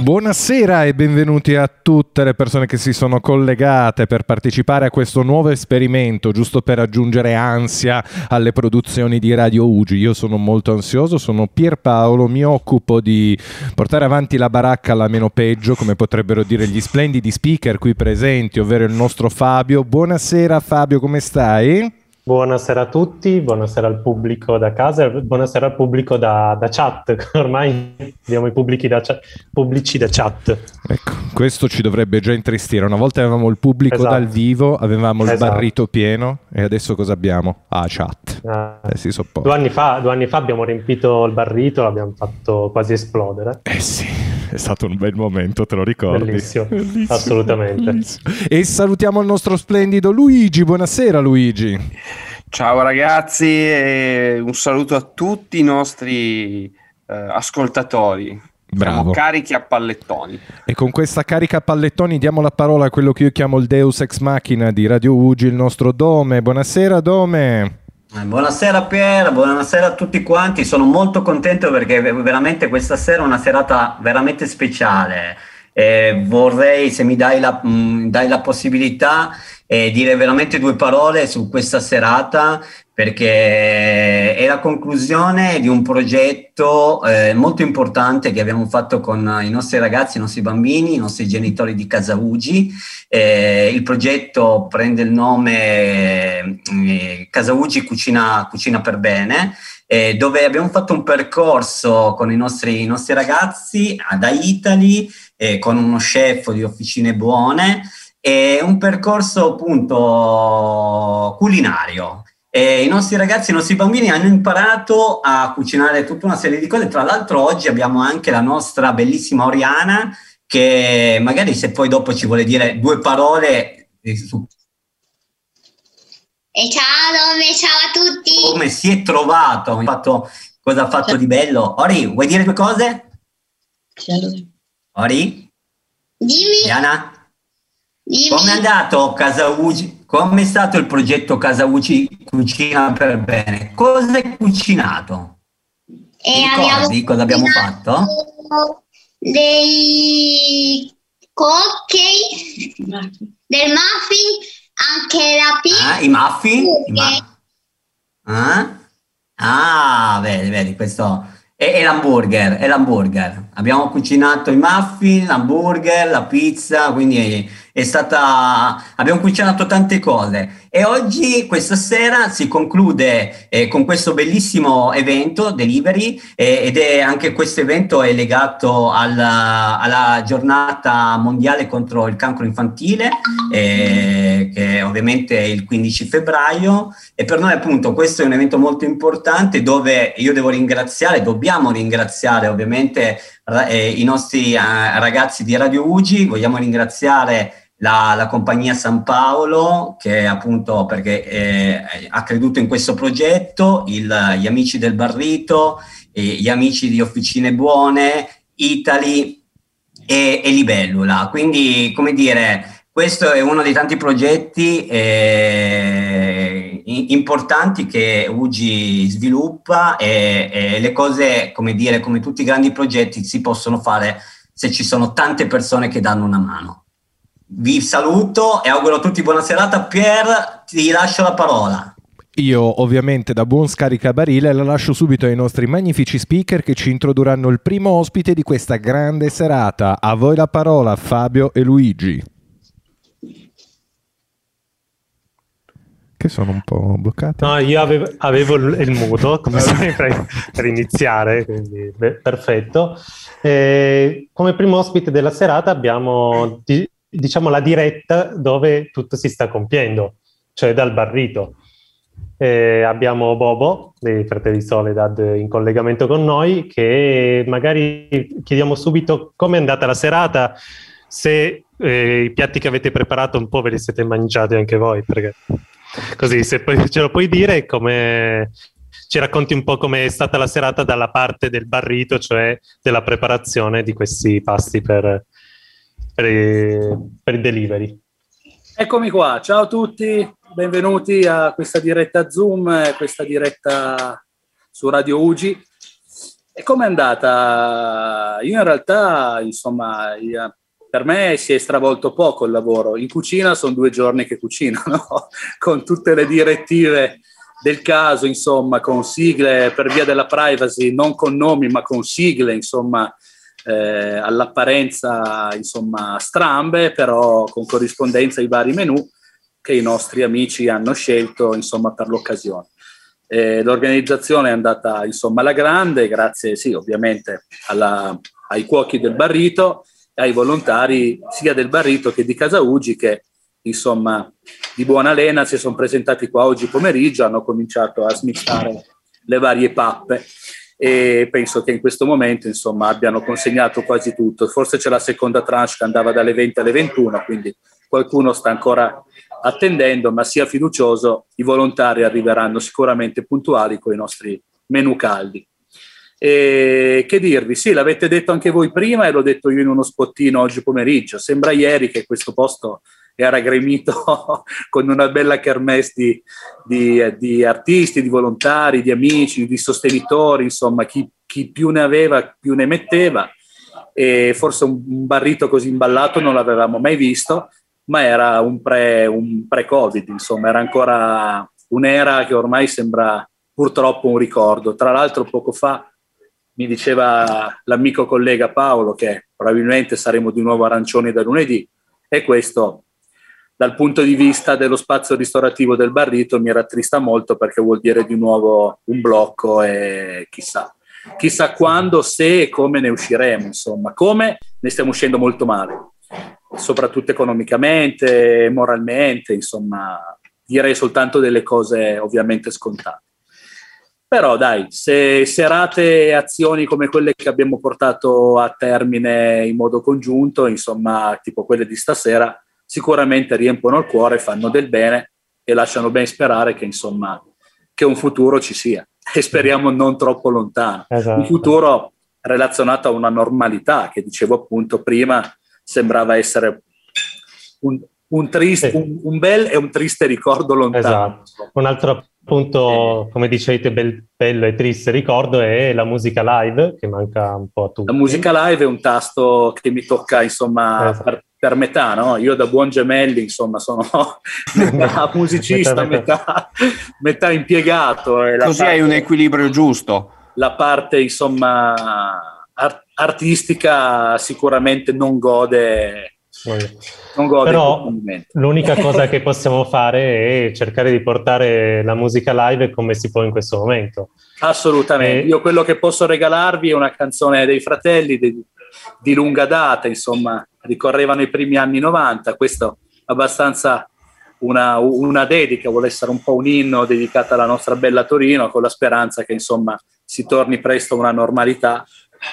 Buonasera e benvenuti a tutte le persone che si sono collegate per partecipare a questo nuovo esperimento, giusto per aggiungere ansia alle produzioni di Radio Ugi. Io sono molto ansioso, sono Pierpaolo, mi occupo di portare avanti la baracca alla meno peggio, come potrebbero dire gli splendidi speaker qui presenti, ovvero il nostro Fabio. Buonasera Fabio, come stai? Buonasera a tutti, buonasera al pubblico da casa, buonasera al pubblico da, da chat. Ormai abbiamo i pubblici da, pubblici da chat. Ecco, questo ci dovrebbe già intristire. Una volta avevamo il pubblico esatto. dal vivo, avevamo esatto. il barrito pieno e adesso cosa abbiamo? Ah, chat. Ah. Eh, si due, anni fa, due anni fa abbiamo riempito il barrito, l'abbiamo fatto quasi esplodere. Eh sì è stato un bel momento, te lo ricordi? Bellissimo, Bellissimo. assolutamente. Bellissimo. E salutiamo il nostro splendido Luigi. Buonasera Luigi. Ciao ragazzi e un saluto a tutti i nostri eh, ascoltatori. Bravo. Siamo carichi a pallettoni. E con questa carica a pallettoni diamo la parola a quello che io chiamo il Deus ex machina di Radio Ugi, il nostro Dome. Buonasera Dome. Eh, buonasera Pier, buonasera a tutti quanti, sono molto contento perché veramente questa sera è una serata veramente speciale. Eh, vorrei, se mi dai la, mh, mm, dai la possibilità, eh, dire veramente due parole su questa serata perché è la conclusione di un progetto eh, molto importante che abbiamo fatto con i nostri ragazzi, i nostri bambini, i nostri genitori di Casa Ugi. Eh, il progetto prende il nome eh, Casa Ugi Cucina, Cucina per Bene, eh, dove abbiamo fatto un percorso con i nostri, i nostri ragazzi da Italy, eh, con uno chef di Officine Buone, e un percorso appunto culinario e I nostri ragazzi, i nostri bambini hanno imparato a cucinare tutta una serie di cose. Tra l'altro oggi abbiamo anche la nostra bellissima Oriana che magari se poi dopo ci vuole dire due parole su e ciao Dome, ciao a tutti. Come si è trovato? Fatto, cosa ha fatto di bello? Ori, vuoi dire due cose? Ciao. Ori? Dimmi. Diana? Come è andato Casa Ugi? Come è stato il progetto Casa Uci Cucina per Bene? Cosa hai cucinato? E ricordi cosa abbiamo fatto? Dei cupcake, del muffin, anche la pizza. Ah, i muffin? I ma- ah? ah, vedi, vedi, questo... E, e, l'hamburger, e l'hamburger. Abbiamo cucinato i muffin, l'hamburger, la pizza, quindi è stata, abbiamo cucinato tante cose. E oggi, questa sera, si conclude eh, con questo bellissimo evento, Delivery, eh, ed è anche questo evento è legato alla, alla giornata mondiale contro il cancro infantile, eh, che ovviamente è il 15 febbraio, e per noi appunto questo è un evento molto importante dove io devo ringraziare, dobbiamo ringraziare ovviamente eh, i nostri eh, ragazzi di Radio Ugi, vogliamo ringraziare la, la, compagnia San Paolo, che appunto perché eh, ha creduto in questo progetto, il, gli amici del Barrito, eh, gli amici di Officine Buone, Italy e, e, Libellula. Quindi, come dire, questo è uno dei tanti progetti eh, importanti che UGI sviluppa e, e le cose, come dire, come tutti i grandi progetti, si possono fare se ci sono tante persone che danno una mano. Vi saluto e auguro a tutti buona serata. Pier, ti lascio la parola. Io ovviamente da buon scaricabarile la lascio subito ai nostri magnifici speaker che ci introdurranno il primo ospite di questa grande serata. A voi la parola Fabio e Luigi. Che sono un po' bloccati. No, io avevo, avevo il, muto, come sempre, per iniziare, quindi beh, perfetto. Eh, come primo ospite della serata abbiamo di, diciamo, la diretta dove tutto si sta compiendo, cioè dal barrito. eh, abbiamo Bobo dei Fratelli Soledad in collegamento con noi che magari chiediamo subito come è andata la serata, se eh, i piatti che avete preparato un po' ve li siete mangiati anche voi, perché così se poi ce lo puoi dire come ci racconti un po' come è stata la serata dalla parte del barrito, cioè della preparazione di questi pasti per, per, per i delivery. Eccomi qua, ciao a tutti, benvenuti a questa diretta Zoom, questa diretta su Radio Ugi. E com'è andata? Io in realtà, insomma, per me si è stravolto poco il lavoro. In cucina sono due giorni che cucino, no? con tutte le direttive del caso, insomma, con sigle per via della privacy, non con nomi, ma con sigle, insomma, eh, all'apparenza, insomma, strambe, però con corrispondenza ai vari menu che i nostri amici hanno scelto, insomma, per l'occasione. Eh, l'organizzazione è andata, insomma, alla grande, grazie, sì, ovviamente alla, ai cuochi del Barrito, ai volontari sia del Barrito che di Casa Ugi che insomma, di buona lena si sono presentati qua oggi pomeriggio, hanno cominciato a smistare le varie pappe e penso che in questo momento insomma, abbiano consegnato quasi tutto. Forse c'è la seconda tranche che andava dalle 20 alle 21, quindi qualcuno sta ancora attendendo, ma sia fiducioso, i volontari arriveranno sicuramente puntuali con i nostri menu caldi. E che dirvi? Sì, l'avete detto anche voi prima e l'ho detto io in uno spottino oggi pomeriggio. Sembra ieri che questo posto era gremito con una bella kermesse di, di, di, artisti, di volontari, di amici, di sostenitori, insomma, chi, chi, più ne aveva più ne metteva. E forse un, un barrito così imballato non l'avevamo mai visto, ma era un, pre, un pre-Covid, insomma, era ancora un'era che ormai sembra purtroppo un ricordo. Tra l'altro, poco fa mi diceva l'amico collega Paolo che probabilmente saremo di nuovo arancioni da lunedì, e questo dal punto di vista dello spazio ristorativo del Barrito mi rattrista molto perché vuol dire di nuovo un blocco e chissà, chissà quando, se e come ne usciremo, insomma, come? Ne stiamo uscendo molto male, soprattutto economicamente, moralmente, insomma, direi soltanto delle cose ovviamente scontate. Però dai, se serate e azioni come quelle che abbiamo portato a termine in modo congiunto, insomma, tipo quelle di stasera, sicuramente riempono il cuore, fanno del bene e lasciano ben sperare che insomma che un futuro ci sia e speriamo non troppo lontano. Esatto. Un futuro relazionato a una normalità che dicevo appunto prima sembrava essere un, un, triste, sì. un, un bel e un triste ricordo lontano. Esatto. Un altro appunto, come dicete, bel, bello e triste ricordo è la musica live, che manca un po' a tutti. La musica live è un tasto che mi tocca, insomma, esatto. per, per, metà, no? Io da buon gemelli, insomma, sono metà musicista, metà, metà, impiegato. Così parte, hai un equilibrio giusto. La parte, insomma, art- artistica sicuramente non gode Però l'unica cosa che possiamo fare è cercare di portare la musica live come si può in questo momento. Assolutamente. E... Io quello che posso regalarvi è una canzone dei fratelli di, di lunga data, insomma, ricorrevano i primi anni 90. Questo abbastanza una, una, dedica, vuole essere un po' un inno dedicata alla nostra bella Torino, con la speranza che insomma si torni presto a una normalità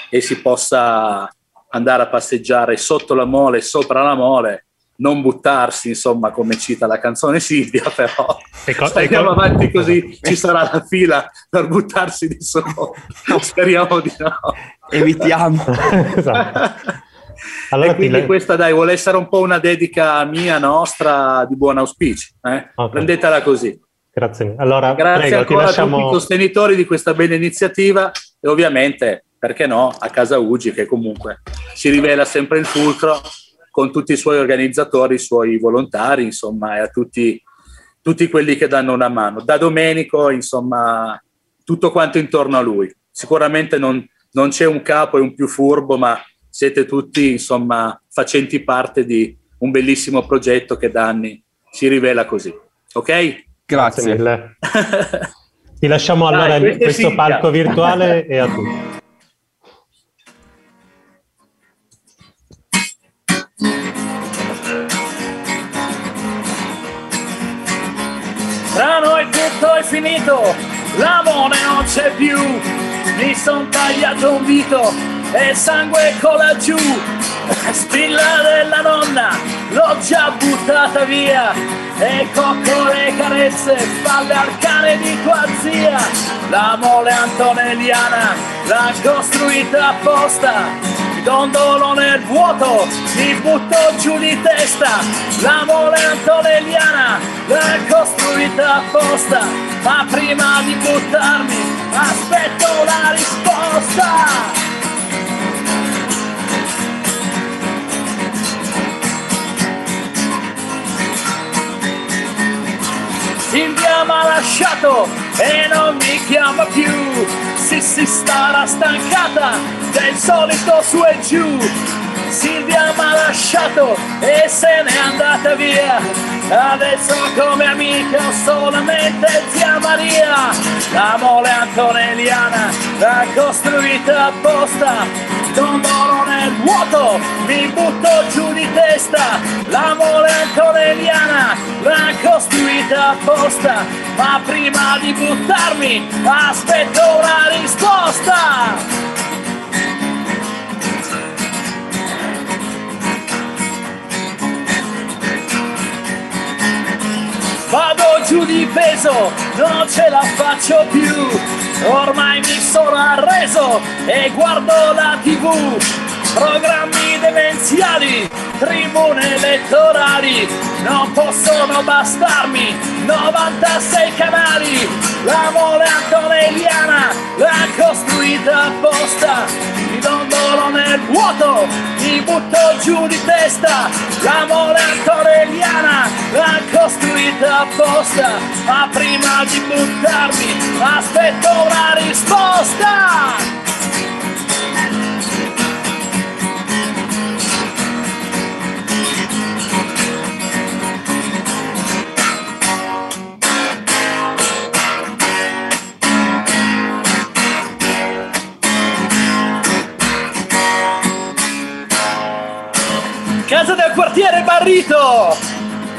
e si possa andare a passeggiare sotto la mole, sopra la mole, non buttarsi, insomma, come cita la canzone Silvia, però ecco, andiamo ecco. avanti così ci sarà la fila per buttarsi di sopra. Speriamo di no. Evitiamo. esatto. Allora, quindi questa dai vuole essere un po' una dedica mia, nostra, di buon auspicio. Eh? Okay. Prendetela così. Grazie. Allora, Grazie prego, ancora lasciamo... a tutti i sostenitori di questa bella iniziativa e ovviamente perché no, a Casa Ugi che comunque si rivela sempre il fulcro con tutti i suoi organizzatori, i suoi volontari, insomma, e a tutti, tutti quelli che danno una mano. Da Domenico, insomma, tutto quanto intorno a lui. Sicuramente non, non c'è un capo e un più furbo, ma siete tutti, insomma, facenti parte di un bellissimo progetto che da anni si rivela così. Ok? Grazie. Grazie Ti lasciamo allora Dai, questo palco virtuale e a tutti. è finito, l'amore non c'è più. Mi son tagliato un dito e sangue cola giù. Spilla della nonna, l'ho già buttata via. E coccole carezze, spalle al cane di tua zia. La mole antonelliana, l'ha costruita apposta. Dondolo nel vuoto, mi butto giù di testa. La mole antonelliana, l'ha costruita apposta. Ma prima di buttarmi, aspetto la risposta. Silvia mi ha lasciato e non mi chiama più. Sì, si starà stancata del solito su e giù. Silvia mi ha lasciato e se n'è andata via. Adesso come amica solamente zia Maria. La mole antonelliana l'ha costruita apposta. Dondolo nel vuoto, mi butto giù di testa. La mole antonelliana l'ha costruita apposta. Ma prima di buttarmi, aspetto una risposta. Vado giù di peso, non ce la faccio più. Ormai mi sono arreso e guardo la tv. Programmi demenziali, tribune elettorali, non possono bastarmi 96 canali. La mole antonelliana l'ha costruita apposta. Mi dondolo nel vuoto, mi butto giù di testa. La mole antonelliana l'ha costruita apposta. Ma prima di buttarmi, aspetto una risposta.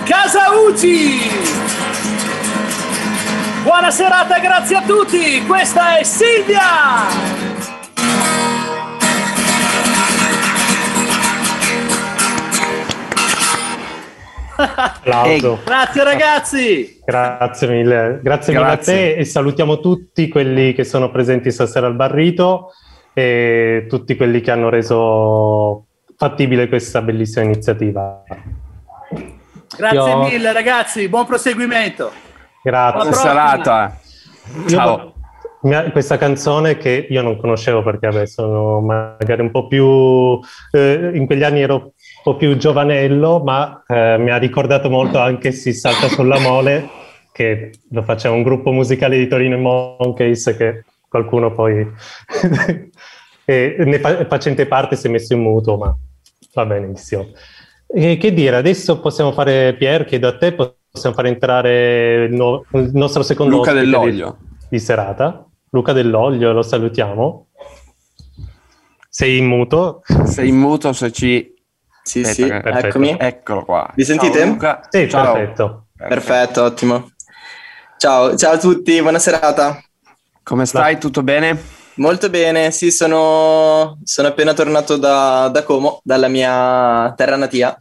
Casa Uci! Buona serata, grazie a tutti! Questa è Silvia! Applauso. Grazie ragazzi! Grazie mille, grazie, mille a Grazie. te e salutiamo tutti quelli che sono presenti stasera al Barrito e tutti quelli che hanno reso fattibile questa bellissima iniziativa. Grazie Io- mille ragazzi, buon proseguimento! Grazie. Buona serata. Io- Ciao. ha- questa canzone che io non conoscevo perché vabbè, sono magari un po' più eh, in quegli anni ero un po' più giovanello, ma eh, mi ha ricordato molto anche Si salta sulla mole, che lo faceva un gruppo musicale di Torino e Monkeys che qualcuno poi e ne fa- facente parte si è messo in mutuo, ma va benissimo. E che dire, adesso possiamo fare, Pier, chiedo a te, possiamo fare entrare il, nuovo- il nostro secondo Luca ospite di- dell'Olio. di serata. Luca Dell'Olio, lo salutiamo. Sei in muto? Sei in muto se ci... Sì, Aspetta sì, eccomi. Eccolo qua. Vi sentite? Ciao, Luca. Sì, Ciao. perfetto. Perfetto, ottimo. Ciao, ciao a tutti, buona serata. Come stai? Tutto bene? Molto bene, sì, sono, sono appena tornato da, da Como, dalla mia terra natia.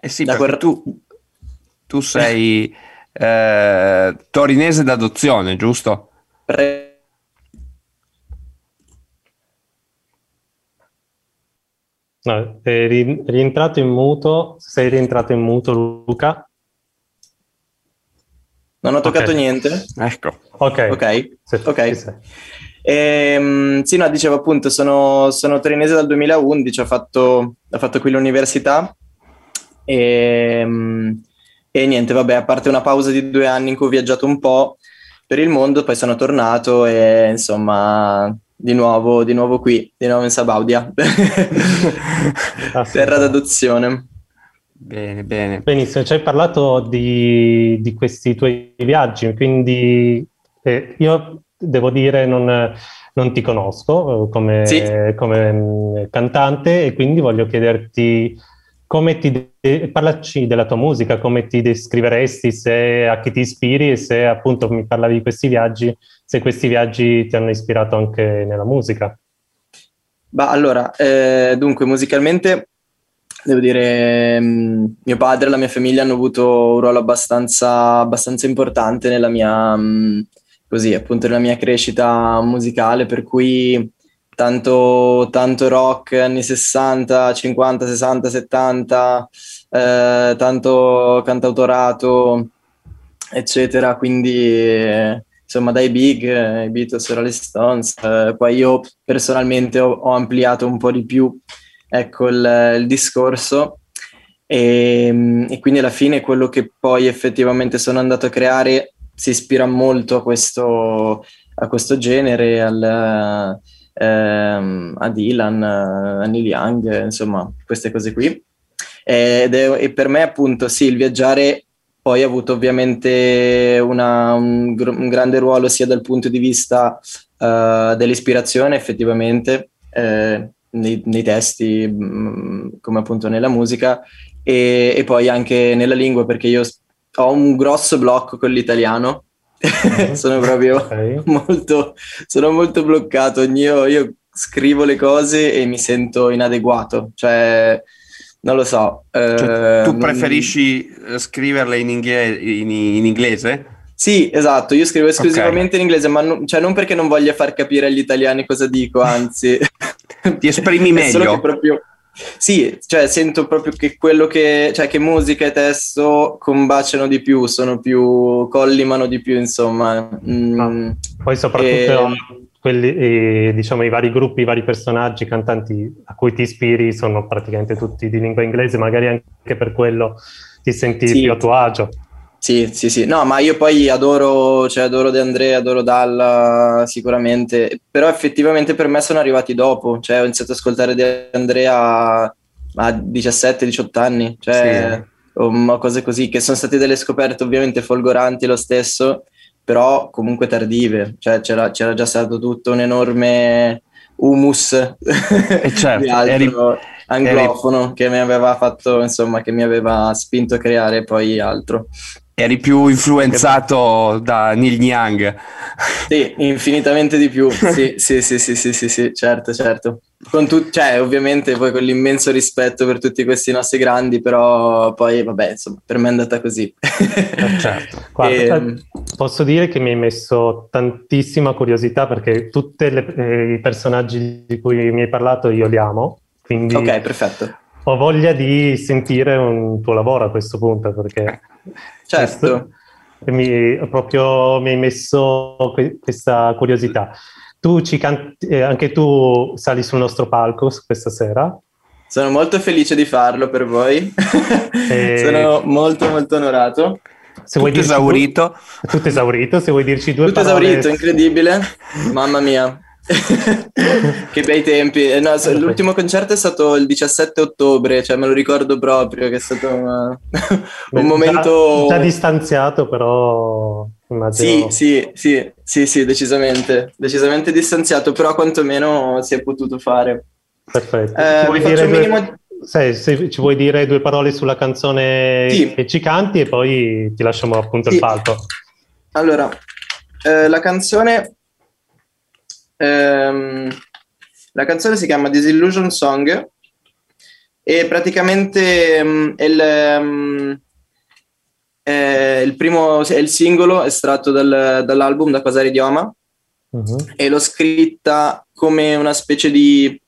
Eh sì, Da perché quel- tu, tu sei eh, torinese d'adozione, giusto? Pre- No, ri- rientrato in muto. Sei rientrato in muto, Luca? Non ho toccato Ok. niente. Ecco. Ok. Ok. Sì, Ok. ci sei. Ehm, sì, no, dicevo appunto, sono, sono torinese dal 2011, ho fatto, ho fatto qui l'università e, e niente, vabbè, a parte una pausa di due anni in cui ho viaggiato un po' per il mondo, poi sono tornato e insomma, di nuovo, di nuovo qui, di nuovo in Sabaudia, terra d'adozione. Bene, bene. Benissimo, ci hai parlato di, di questi tuoi viaggi, quindi eh, io devo dire non, non ti conosco eh, come, Sì. come, mm, cantante e quindi voglio chiederti come ti de- parlaci della tua musica, come ti descriveresti, se a chi ti ispiri e se appunto mi parlavi di questi viaggi, se questi viaggi ti hanno ispirato anche nella musica. Bah, allora, eh, dunque, musicalmente devo dire, mh, mm, mio padre e la mia famiglia hanno avuto un ruolo abbastanza, abbastanza importante nella mia, mh, mm, così, appunto, nella mia crescita musicale, per cui tanto, tanto rock anni 60, 50, 60, 70, eh, tanto cantautorato, eccetera, quindi... Insomma dai big, eh, i Beatles, Rolling Stones, eh, poi io personalmente ho, ho, ampliato un po' di più ecco, il, il discorso. E, e, quindi alla fine quello che poi effettivamente sono andato a creare si ispira molto a questo, a questo genere, al, ehm, a Dylan, a Neil Young, insomma queste cose qui. Ed è, e per me appunto sì, il viaggiare poi ha avuto ovviamente una, un, un, grande ruolo sia dal punto di vista uh, dell'ispirazione effettivamente eh, nei, nei, testi mh, mm, come appunto nella musica e, e, poi anche nella lingua perché io ho un grosso blocco con l'italiano mm-hmm. sono proprio okay. molto sono molto bloccato io, io scrivo le cose e mi sento inadeguato cioè non lo so. Cioè, tu ehm, preferisci eh, scriverle in, ingle- in, in, inglese? Sì, esatto, io scrivo esclusivamente okay. in inglese, ma non, cioè non perché non voglia far capire agli italiani cosa dico, anzi... Ti esprimi meglio. Proprio, sì, cioè sento proprio che quello che, cioè che musica e testo combaciano di più, sono più, collimano di più, insomma. Mm, ah, poi soprattutto... E quelli, eh, diciamo, i vari gruppi, i vari personaggi, cantanti a cui ti ispiri sono praticamente tutti di lingua inglese, magari anche per quello ti senti sì. più a tuo agio. Sì, sì, sì. No, ma io poi adoro, cioè adoro De Andrea, adoro Dalla sicuramente, però effettivamente per me sono arrivati dopo, cioè ho iniziato ad ascoltare De Andrea a 17-18 anni, cioè sì. o cose così, che sono state delle scoperte ovviamente folgoranti lo stesso, però comunque tardive, cioè c'era, c'era già stato tutto un enorme humus e certo, di altro eri, anglofono che mi aveva fatto, insomma, che mi aveva spinto a creare poi altro. Eri più influenzato da Neil Young. Sì, infinitamente di più. Sì, sì, sì, sì, sì, sì, sì, certo, certo. Con tu, cioè, ovviamente poi con l'immenso rispetto per tutti questi nostri grandi, però poi, vabbè, insomma, per me è andata così. Eh, certo. Guarda, e, ehm, posso dire che mi hai messo tantissima curiosità perché tutti eh, i personaggi di cui mi hai parlato io li amo, quindi... Ok, perfetto. Ho voglia di sentire un tuo lavoro a questo punto perché certo. Mi, proprio mi hai messo questa curiosità. Tu ci canti, eh, anche tu sali sul nostro palco questa sera? Sono molto felice di farlo per voi. E... Sono molto molto onorato. Se tutto esaurito. Tu, tutto esaurito, se vuoi dirci due tutto parole. Tutto esaurito, incredibile. Mamma mia. che bei tempi. Eh, no, l'ultimo concerto è stato il 17 ottobre, cioè me lo ricordo proprio che è stato una... un momento... Già, già distanziato, però... Immagino... Sì, sì, sì, sì, sì, decisamente, decisamente distanziato, però quantomeno si è potuto fare. Perfetto. Eh, ci, vuoi dire minimo... sì, se ci vuoi dire due parole sulla canzone sì. che ci canti e poi ti lasciamo appunto sì. il palco. Allora, eh, la canzone Ehm, la canzone si chiama Disillusion Song e praticamente um, il, um, è il primo è il singolo estratto dal, dall'album da Cosa Idioma uh-huh. e l'ho scritta come una specie di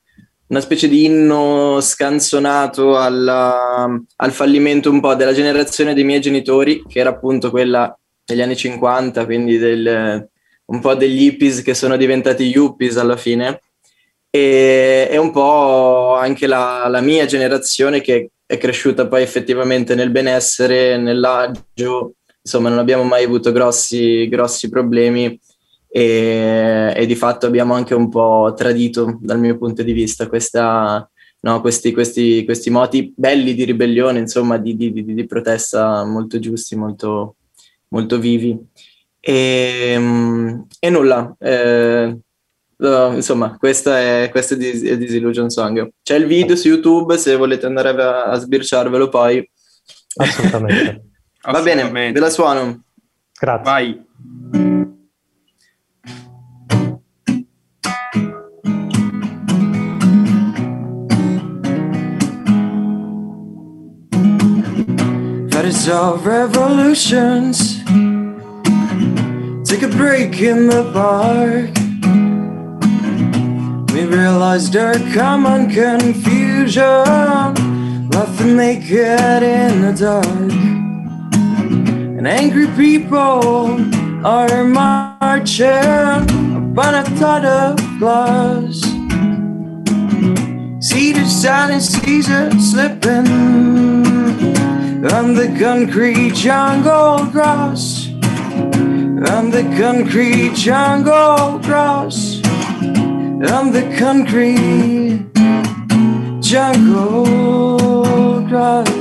una specie di inno scanzonato alla, al fallimento un po' della generazione dei miei genitori, che era appunto quella degli anni 50, quindi del, un po' degli hippies che sono diventati yuppies alla fine e, e un po' anche la, la, mia generazione che è cresciuta poi effettivamente nel benessere, nell'agio, insomma non abbiamo mai avuto grossi, grossi problemi e, e, di fatto abbiamo anche un po' tradito dal mio punto di vista questa, no, questi, questi, questi moti belli di ribellione, insomma di, di, di, di protesta molto giusti, molto, molto vivi. E, e nulla, eh, No, insomma, questa è, questa è, Dis- è Disillusion Song. C'è il video su YouTube se volete andare a, a sbirciarvelo poi. Assolutamente. Va bene, ve la suono. Grazie. Vai. Fighters of revolutions Take a break in the park. We realized our common confusion. Left naked in the dark. And angry people are marching Upon a tot of glass. See the and Caesar slipping on the concrete jungle grass, on the concrete jungle grass, on the concrete jungle grass.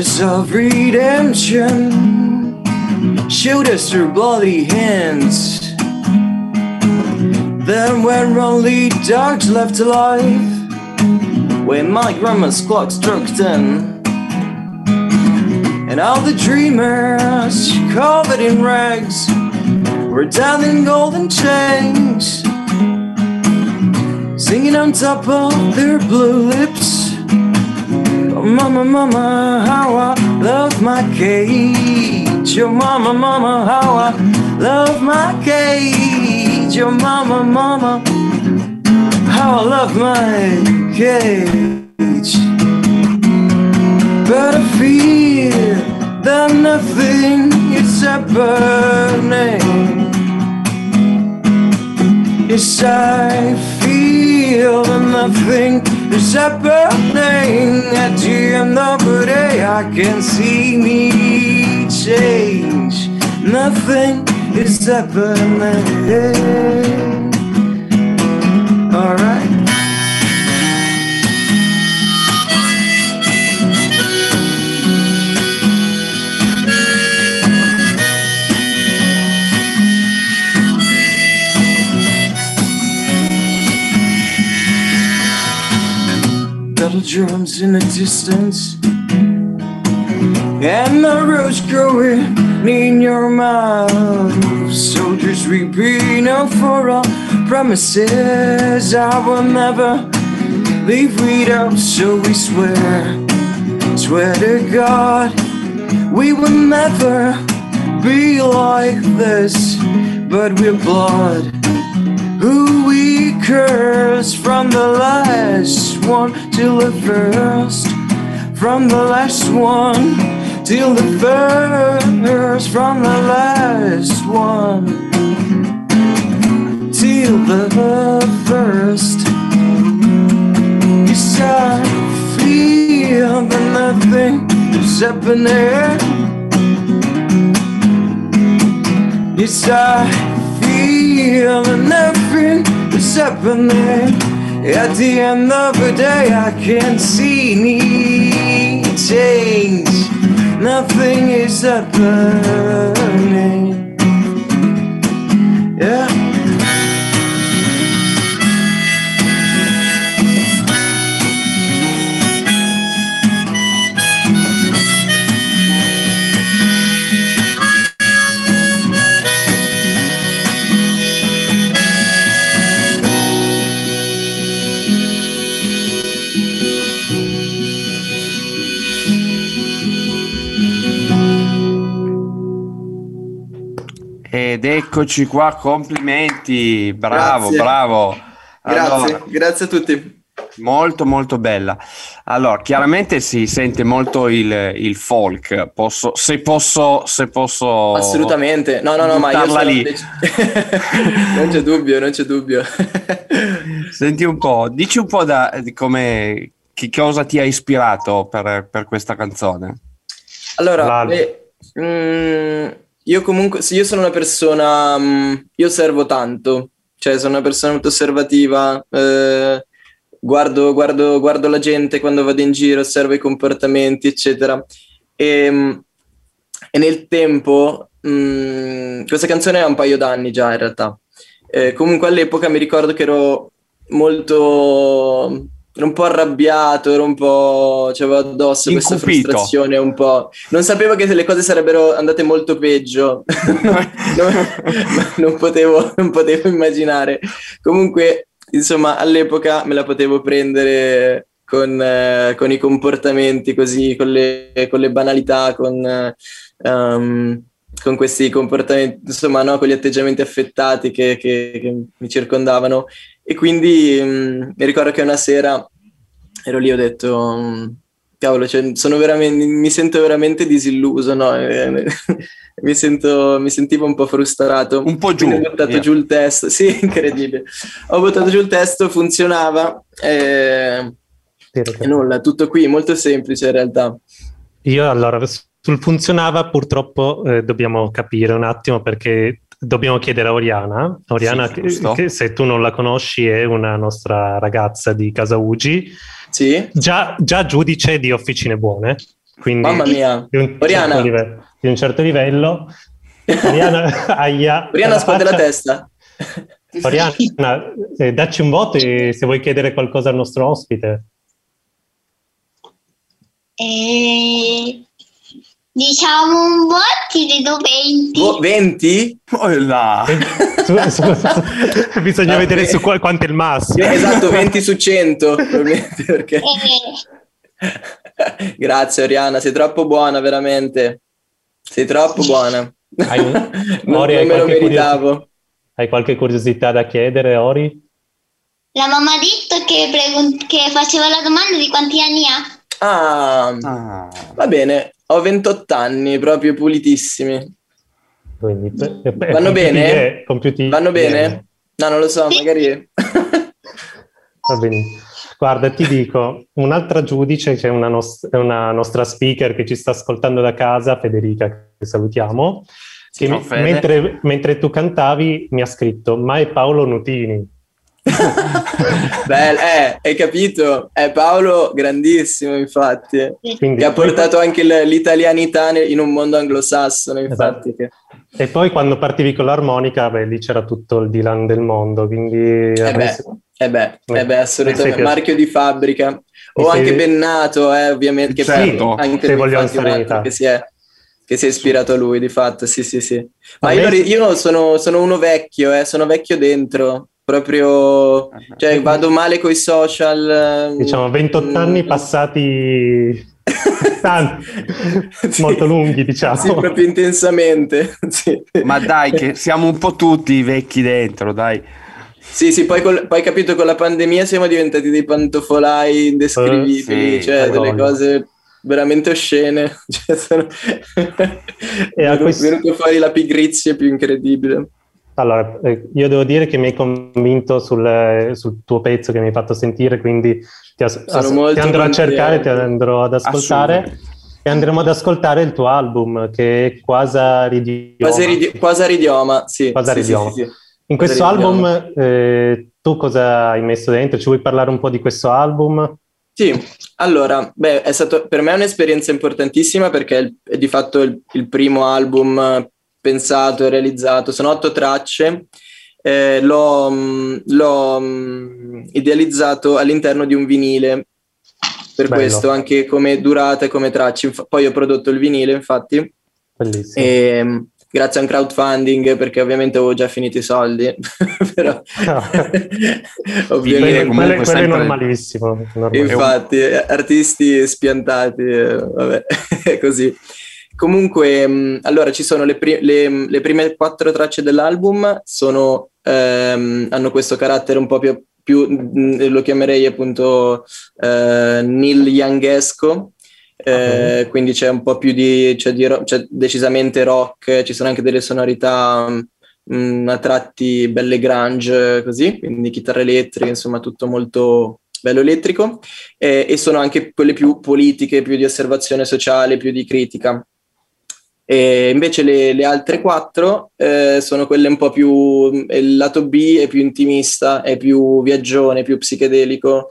Of redemption shoot us through bloody hands. Then when only dogs left alive, when my grandma's clock struck ten, and all the dreamers covered in rags were down in golden chains, singing on top of their blue lips. Oh, mama, mama, how I love my cage. Oh, mama, mama, how I love my cage. Oh, mama, mama, how I love my cage. But I feel that nothing is happening. Yes, I feel that nothing is happening. At the end of the day, I can see me change. Nothing is happening. Alright. Drums in the distance. And the rose growing in your mouth. Soldiers repeating out for our promises. I will never leave without So we swear, swear to God We will never be like this. But we're blood who we curse from the last one till the first, from the last one till the first, from the last one till the first. Yes, I feel that nothing is happening. Yes, I feel that nothing is happening. At the end of the day, I can see me change. Nothing is happening. Ed eccoci qua, complimenti, bravo, Grazie. bravo. Grazie, Allora, grazie a tutti. molto molto bella. Allora, chiaramente si sente molto il, il folk, posso, se posso, se posso... Assolutamente. No, no, no, ma io sono lì. dec- non c'è dubbio, non c'è dubbio. Senti un po', dici un po' da, di come, che cosa ti ha ispirato per, per questa canzone. Allora, eh, mm, io comunque, io sono una persona, um, io osservo tanto, cioè sono una persona molto osservativa, eh, guardo, guardo, guardo, la gente quando vado in giro, osservo i comportamenti, eccetera. E, e nel tempo, mh, mm, questa canzone ha un paio d'anni già in realtà. Eh, comunque all'epoca mi ricordo che ero molto ero un po' arrabbiato, ero un po'. c'avevo addosso Incupito. questa frustrazione un po'. Non sapevo che le cose sarebbero andate molto peggio, non, non, potevo, non potevo immaginare. Comunque, insomma, all'epoca me la potevo prendere con, eh, con i comportamenti così, con le, con le banalità, con. Um, con questi comportamenti, insomma, no? con gli atteggiamenti affettati che, che, che mi circondavano. E quindi mh, mm, mi ricordo che una sera ero lì e ho detto, mm, cavolo, cioè, sono veramente, mi sento veramente disilluso, no? mi, sento, mi sentivo un po' frustrato. Un po' giù. Quindi ho buttato yeah. giù il testo, sì, incredibile. Ho buttato giù il testo, funzionava e, e nulla, tutto qui, molto semplice in realtà. Io allora sul funzionava purtroppo eh, dobbiamo capire un attimo perché dobbiamo chiedere a Oriana. Oriana, sì, che, che, se tu non la conosci, è una nostra ragazza di Casa Ugi. Sì. Già, già giudice di officine buone. Quindi Mamma mia. Di un, Oriana. Certo livello, di un certo livello. Oriana, aia, Oriana scuote la testa. Oriana, eh, dacci un voto e se vuoi chiedere qualcosa al nostro ospite. E... Diciamo un bot, ti do 20. Oh, 20? Oh là. su, su, su, bisogna okay. vedere su qual, quanto è il massimo. Esatto, 20 su 100. Perché... Eh. Grazie Oriana, sei troppo buona, veramente. Sei troppo buona. Hai un... non, Ori, non me lo meritavo. Curiosità, hai qualche curiosità da chiedere, Ori? La mamma ha detto che, pregun- che faceva la domanda di quanti anni ha. Ah, ah, va bene, ho 28 anni, proprio pulitissimi. Quindi, per, per, Vanno bene? Compiuti Vanno bene? No, non lo so, magari... va bene. Guarda, ti dico, un'altra giudice, c'è una, nost- una, nostra speaker che ci sta ascoltando da casa, Federica, che salutiamo, che mi, mentre, mentre tu cantavi mi ha scritto, ma è Paolo Nutini. Beh, eh, hai capito? È Paolo grandissimo, infatti, Quindi, che ha portato poi... anche l'italianità in un mondo anglosassone, infatti. Esatto. Che... E poi quando partivi con l'armonica, beh, lì c'era tutto il Dylan del mondo, quindi... Eh beh, eh beh, eh beh assolutamente, marchio di fabbrica. O anche sei... Bennato, eh, ovviamente, che certo, anche se vogliamo stare che si è che si è ispirato a lui di fatto, sì sì sì. Ma io, io sono, sono, uno vecchio, eh, sono vecchio dentro, proprio cioè vado male con i social diciamo 28 anni passati tanti, molto lunghi diciamo sì proprio intensamente sì. ma dai che siamo un po' tutti vecchi dentro dai sì, sì, poi, col, poi capito con la pandemia siamo diventati dei pantofolai indescrivibili, uh, sì, cioè delle cose veramente oscene. Cioè, sono... e a questo... venuto fuori la pigrizia più incredibile. Allora, eh, io devo dire che mi hai convinto sul, sul, tuo pezzo che mi hai fatto sentire, quindi ti, as- as- ti andrò a cercare, ti andrò ad ascoltare e andremo ad ascoltare il tuo album che è Quasi Ridioma. Quasi, ridi- quasi Ridioma, sì. Quasi sì, Ridioma. Sì, sì, In questo album eh, tu cosa hai messo dentro? Ci vuoi parlare un po' di questo album? Sì, allora, beh, è stato per me un'esperienza importantissima perché è, è di fatto il, il primo album pensato e realizzato, sono otto tracce, eh, l'ho, mm, l'ho, mm, idealizzato all'interno di un vinile, per Bello. questo anche come durata e come tracce, poi ho prodotto il vinile infatti, Bellissimo. E, mm, grazie a un crowdfunding perché ovviamente avevo già finito i soldi. Però no. ovviamente quello, è normalissimo, normalissimo, infatti artisti spiantati eh, vabbè è così Comunque, mm, allora ci sono le, pri- le, le, prime quattro tracce dell'album, sono, ehm, hanno questo carattere un po' più, più mm, lo chiamerei appunto eh, Neil Youngesco, eh, uh-huh. quindi c'è un po' più di, c'è di ro- c'è decisamente rock, ci sono anche delle sonorità mh, mm, a tratti belle grunge così, quindi chitarre elettriche, insomma tutto molto bello elettrico eh, e sono anche quelle più politiche, più di osservazione sociale, più di critica. E invece le, le altre quattro eh, sono quelle un po' più... Il lato B è più intimista, è più viaggione, più psichedelico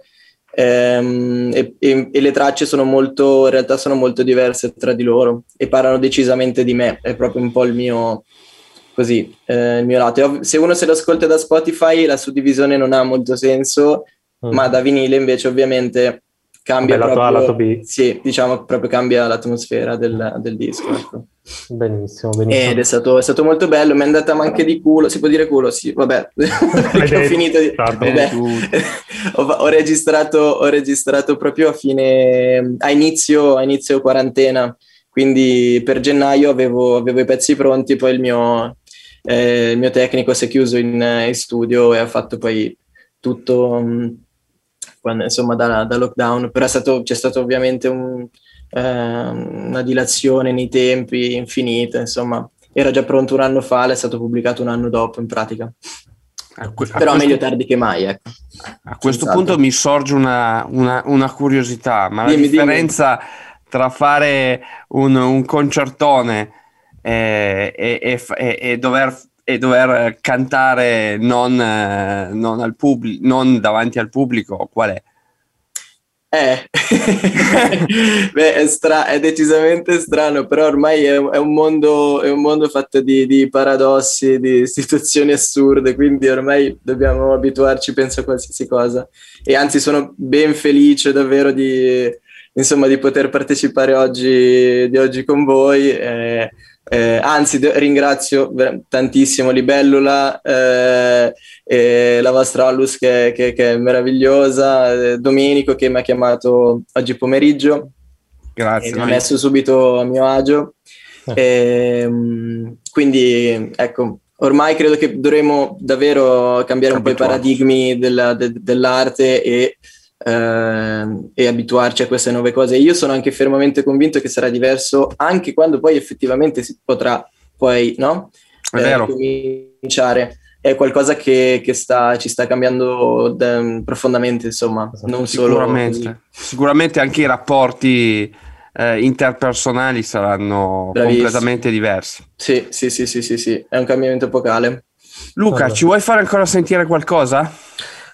ehm, e, e, e, le tracce sono molto, in realtà sono molto diverse tra di loro e parlano decisamente di me, è proprio un po' il mio, così, eh, il mio lato. Se uno se lo ascolta da Spotify la suddivisione non ha molto senso, mm. ma da vinile invece ovviamente cambia Vabbè, proprio, lato A, lato B. Sì, diciamo proprio cambia l'atmosfera del, del disco. Ecco. Benissimo, benissimo. Ed è stato, è stato, molto bello, mi è andata anche di culo, si può dire culo? Sì, vabbè, ho finito di... Vabbè. ho, ho, registrato, ho registrato proprio a fine, a inizio, a inizio quarantena, quindi per gennaio avevo, avevo i pezzi pronti, poi il mio, eh, il mio tecnico si è chiuso in, in, studio e ha fatto poi tutto... Mh, quando, insomma da, da, lockdown, però stato, c'è stato ovviamente un, eh, una dilazione nei tempi infinita, insomma era già pronto un anno fa, è stato pubblicato un anno dopo in pratica. Que- però questo, meglio tardi che mai. Ecco. A questo Sensato. punto mi sorge una, una, una curiosità, ma dimmi, la differenza dimmi. tra fare un, un concertone e, e, e, e dover e dover cantare non, eh, non, al pubblico, non davanti al pubblico, qual è? Eh, beh, è, stra- è, decisamente strano, però ormai è, è, un, mondo, è un mondo fatto di, di, paradossi, di situazioni assurde, quindi ormai dobbiamo abituarci, penso, a qualsiasi cosa. E anzi sono ben felice davvero di, insomma, di poter partecipare oggi, di oggi con voi. Eh, eh, anzi, de- ringrazio tantissimo Libellula eh, e la vostra Allus che, che, che è meravigliosa, eh, Domenico che mi ha chiamato oggi pomeriggio. Grazie. Mi ha messo subito a mio agio. Eh. Ehm, quindi, ecco, ormai credo che dovremo davvero cambiare un po' i paradigmi della, de- dell'arte e eh, e abituarci a queste nuove cose. Io sono anche fermamente convinto che sarà diverso anche quando poi effettivamente si potrà poi no? È vero. Eh, cominciare. È qualcosa che, che sta, ci sta cambiando da, profondamente, insomma, non Sicuramente. solo. Sicuramente anche i rapporti eh, interpersonali saranno Bravissimo. completamente diversi. Sì, sì, sì, sì, sì, sì, è un cambiamento epocale. Luca, allora. ci vuoi fare ancora sentire qualcosa?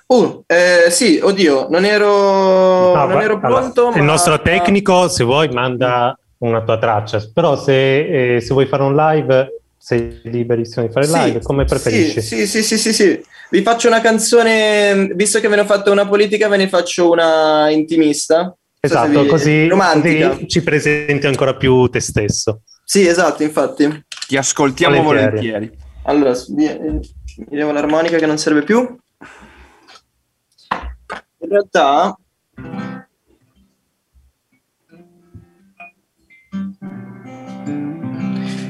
Uh, eh, sì, oddio, non ero, no, non ero pronto. Allora, ma... Il nostro tecnico, se vuoi, manda una tua traccia, però se, eh, se vuoi fare un live sei liberissimo di fare sì, live, come preferisci. Sì, sì, sì, sì, sì, Vi faccio una canzone, visto che ve ne ho fatto una politica, ve ne faccio una intimista. Esatto, vi... così, così, ci presenti ancora più te stesso. Sì, esatto, infatti. Ti ascoltiamo volentieri. volentieri. Allora, mi levo l'armonica che non serve più in realtà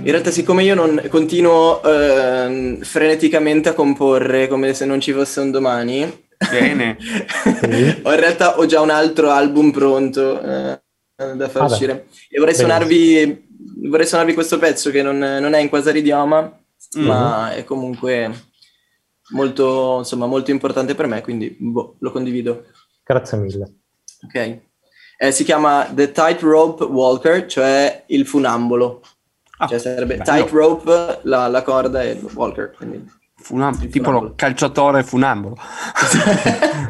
in realtà siccome io non continuo eh, freneticamente a comporre come se non ci fosse un domani bene. ho, in realtà ho già un altro album pronto eh, da far ah uscire. E vorrei suonarvi, vorrei suonarvi questo pezzo che non, non è in quasaridioma mm-hmm. ma è comunque molto, insomma, molto importante per me, quindi boh, lo condivido. Grazie mille. Ok. Eh, si chiama The Tightrope Walker, cioè il funambolo. Ah, cioè sarebbe tightrope, la, la corda e walker. Quindi Funam- tipo lo calciatore funambolo.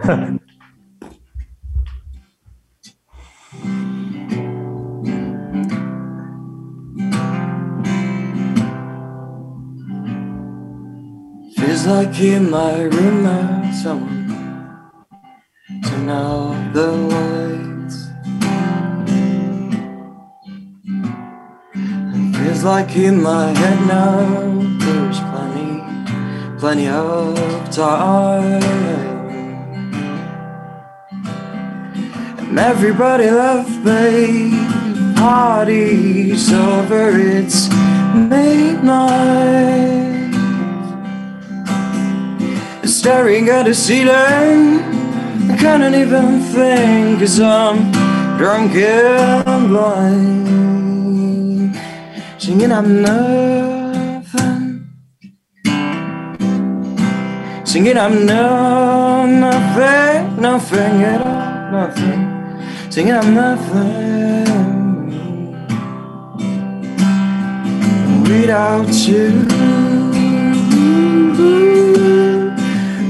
Feels like in my room now someone turn out the lights. It feels like in my head now there's plenty, plenty of time. And everybody left me parties over its midnight staring at the ceiling. I can't even think, cause I'm drunk and blind. Singing, I'm nothing. Singing, I'm no, nothing, nothing at all, nothing. Singing, I'm nothing. without you.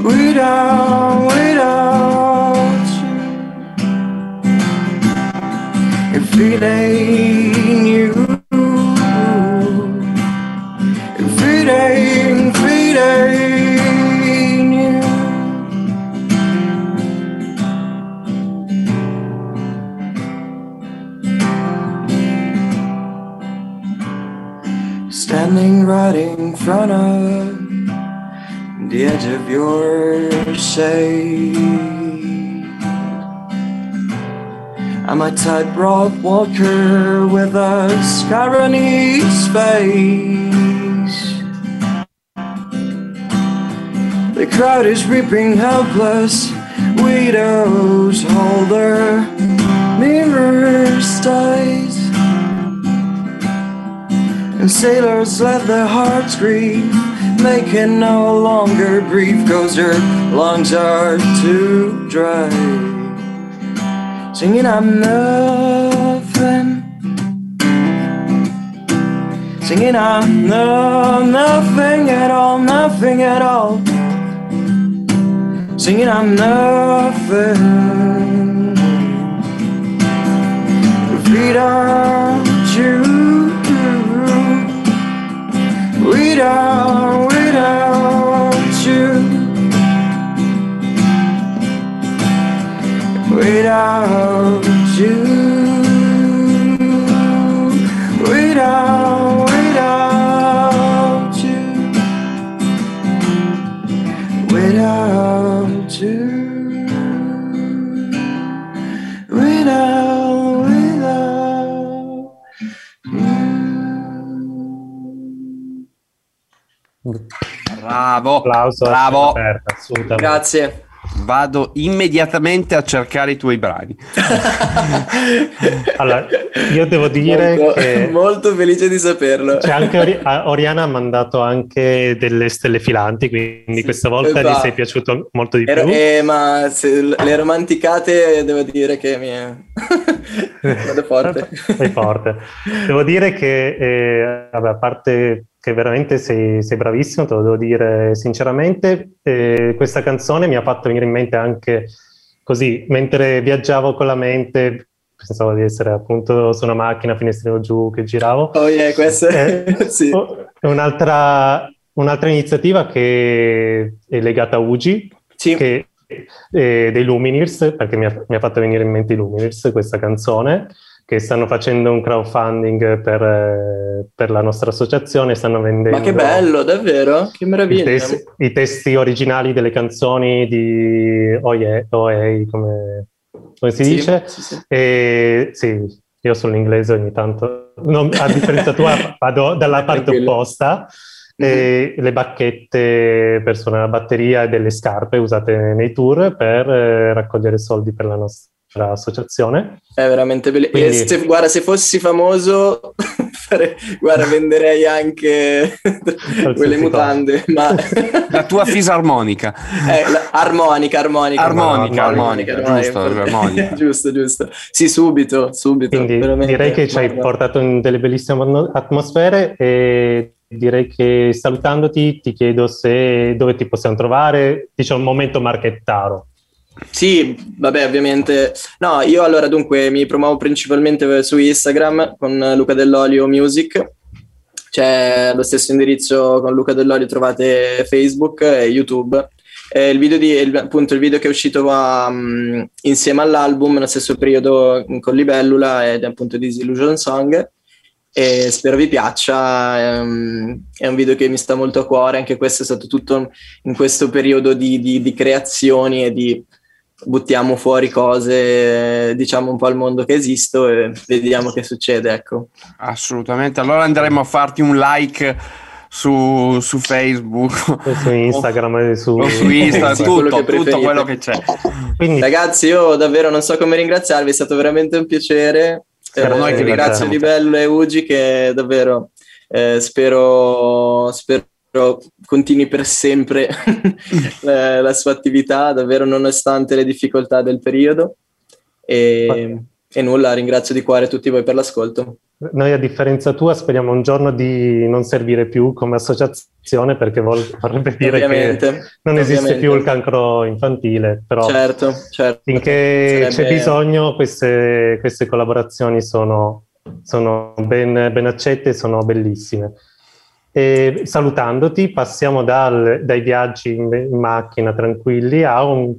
Without, without you. If it ain't you. If it ain't, if it ain't you. Standing right in front of the edge of your shade. I'm a tightrope walker with a scar on his face. The crowd is weeping helpless. Widows hold their mirrors tight. And sailors let their hearts grieve. They can no longer breathe cause their lungs are too dry. Singing I'm nothing. Singing I'm no, nothing at all, nothing at all. Singing I'm nothing. Without Without, without you. Without you. Bravo, Applauso bravo. aperta, assolutamente. Grazie. Vado immediatamente a cercare i tuoi brani. Allora, io devo dire molto, che molto felice di saperlo. c'è anche Ori- Oriana ha mandato anche delle stelle filanti, quindi Sì, questa volta gli esatto. sei piaciuto molto di Ero- più. eh, ma se- le romanticate devo dire che mi è... vado forte. Sei forte. Devo dire che, eh, vabbè, a parte che veramente sei, sei bravissimo, te lo devo dire sinceramente, eh, questa canzone mi ha fatto venire in mente anche così, mentre viaggiavo con la mente, pensavo di essere appunto su una macchina, finestrino giù, che giravo. Oh yeah, questa Eh, sì. oh, Un'altra, un'altra iniziativa che è legata a Ugi, Sì. che eh, dei Lumineers, perché mi ha, mi ha fatto venire in mente i Lumineers questa canzone, che stanno facendo un crowdfunding per, eh, per la nostra associazione, stanno vendendo Ma che bello, davvero? Che i, meraviglia. testi, i testi originali delle canzoni di Oye, Oei, come, come si Sì, dice. sì, sì. E sì, io sono inglese ogni tanto, non- a differenza tua vado dalla parte Tranquillo. opposta. E le bacchette per suonare la batteria e delle scarpe usate nei tour per eh, raccogliere soldi per la nostra associazione. È veramente bello. Quindi- se- guarda, se fossi famoso, fare- guarda, venderei anche quelle mutande, ma La tua fisarmonica. Eh, la- armonica, armonica, Armonica, armonica, giusto, armonica. giusto, giusto. Sì, subito, subito. Quindi veramente. direi che ci hai Guarda. portato in delle bellissime atmo- atmosfere e direi che salutandoti ti chiedo se dove ti possiamo trovare, diciamo un momento marchettaro. Sì, vabbè, ovviamente. No, io allora dunque mi promuovo principalmente su Instagram con Luca Dell'Olio Music. C'è lo stesso indirizzo con Luca Dell'Olio, trovate Facebook e YouTube. E il video di, il- appunto, il video che è uscito um, insieme all'album nello stesso periodo con Libellula ed è appunto Disillusion Song. E spero vi piaccia. ehm, È un video che mi sta molto a cuore. Anche questo è stato tutto in questo periodo di, di- di creazioni e di buttiamo fuori cose, diciamo un po' al mondo che esisto e vediamo che succede, ecco. Assolutamente. Allora andremo a farti un like su, su Facebook E su Instagram e su, o su Instagram, Sì, quello tutto, tutto quello che c'è. Quindi Ragazzi, io davvero non so come ringraziarvi, è stato veramente un piacere. Siamo Eh, noi che ringrazio. Libello e Ugi che davvero eh, spero, spero continui per sempre la, la sua attività, davvero nonostante le difficoltà del periodo. E, e nulla, ringrazio di cuore tutti voi per l'ascolto. noi a differenza tua speriamo un giorno di non servire più come associazione perché vorrebbe dire Ovviamente, che non esiste ovviamente. più il cancro infantile, però Certo, certo. finché Sarebbe- c'è bisogno queste, queste collaborazioni sono, sono ben, ben accette e sono bellissime. E salutandoti passiamo dal- dai viaggi in, in macchina tranquilli a un,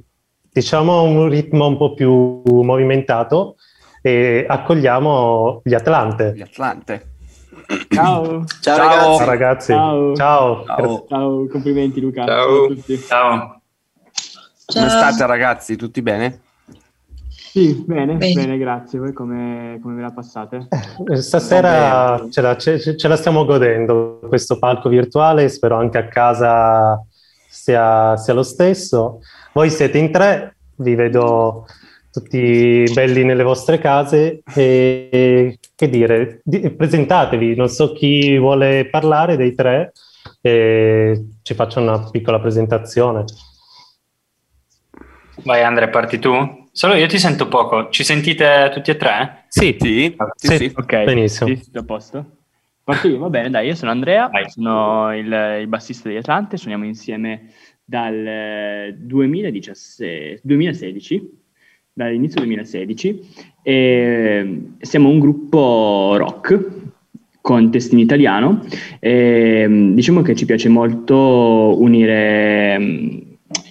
diciamo, un ritmo un po' più movimentato e accogliamo gli Atlante. Gli Atlante. Ciao. Ciao, Ciao. ragazzi. Ciao ragazzi, Ciao. ciao. Ciao. Ciao, complimenti Luca. Ciao. a tutti. Ciao. Come state ragazzi? Tutti bene? Sì, bene, Bene. bene, grazie. Voi come, come ve la passate? Eh, Stasera ce la, ce- ce la stiamo godendo, questo palco virtuale, spero anche a casa sia, sia lo stesso. Voi siete in tre, vi vedo tutti belli nelle vostre case e che dire, di- presentatevi, non so chi vuole parlare dei tre e ci faccio una piccola presentazione. Vai Andre, parti tu? Solo io ti sento poco. Ci sentite tutti e tre? Sì, Sì, sì, Sì. sì. Ok, Benissimo. Sì, tutto a posto. Parto io, va bene, dai, io sono Andrea, Vai. sono il, il bassista degli Atlante, suoniamo insieme dal eh, 2017 2016, dall'inizio 2016, e siamo un gruppo rock con testi in italiano e mm, diciamo che ci piace molto unire mm,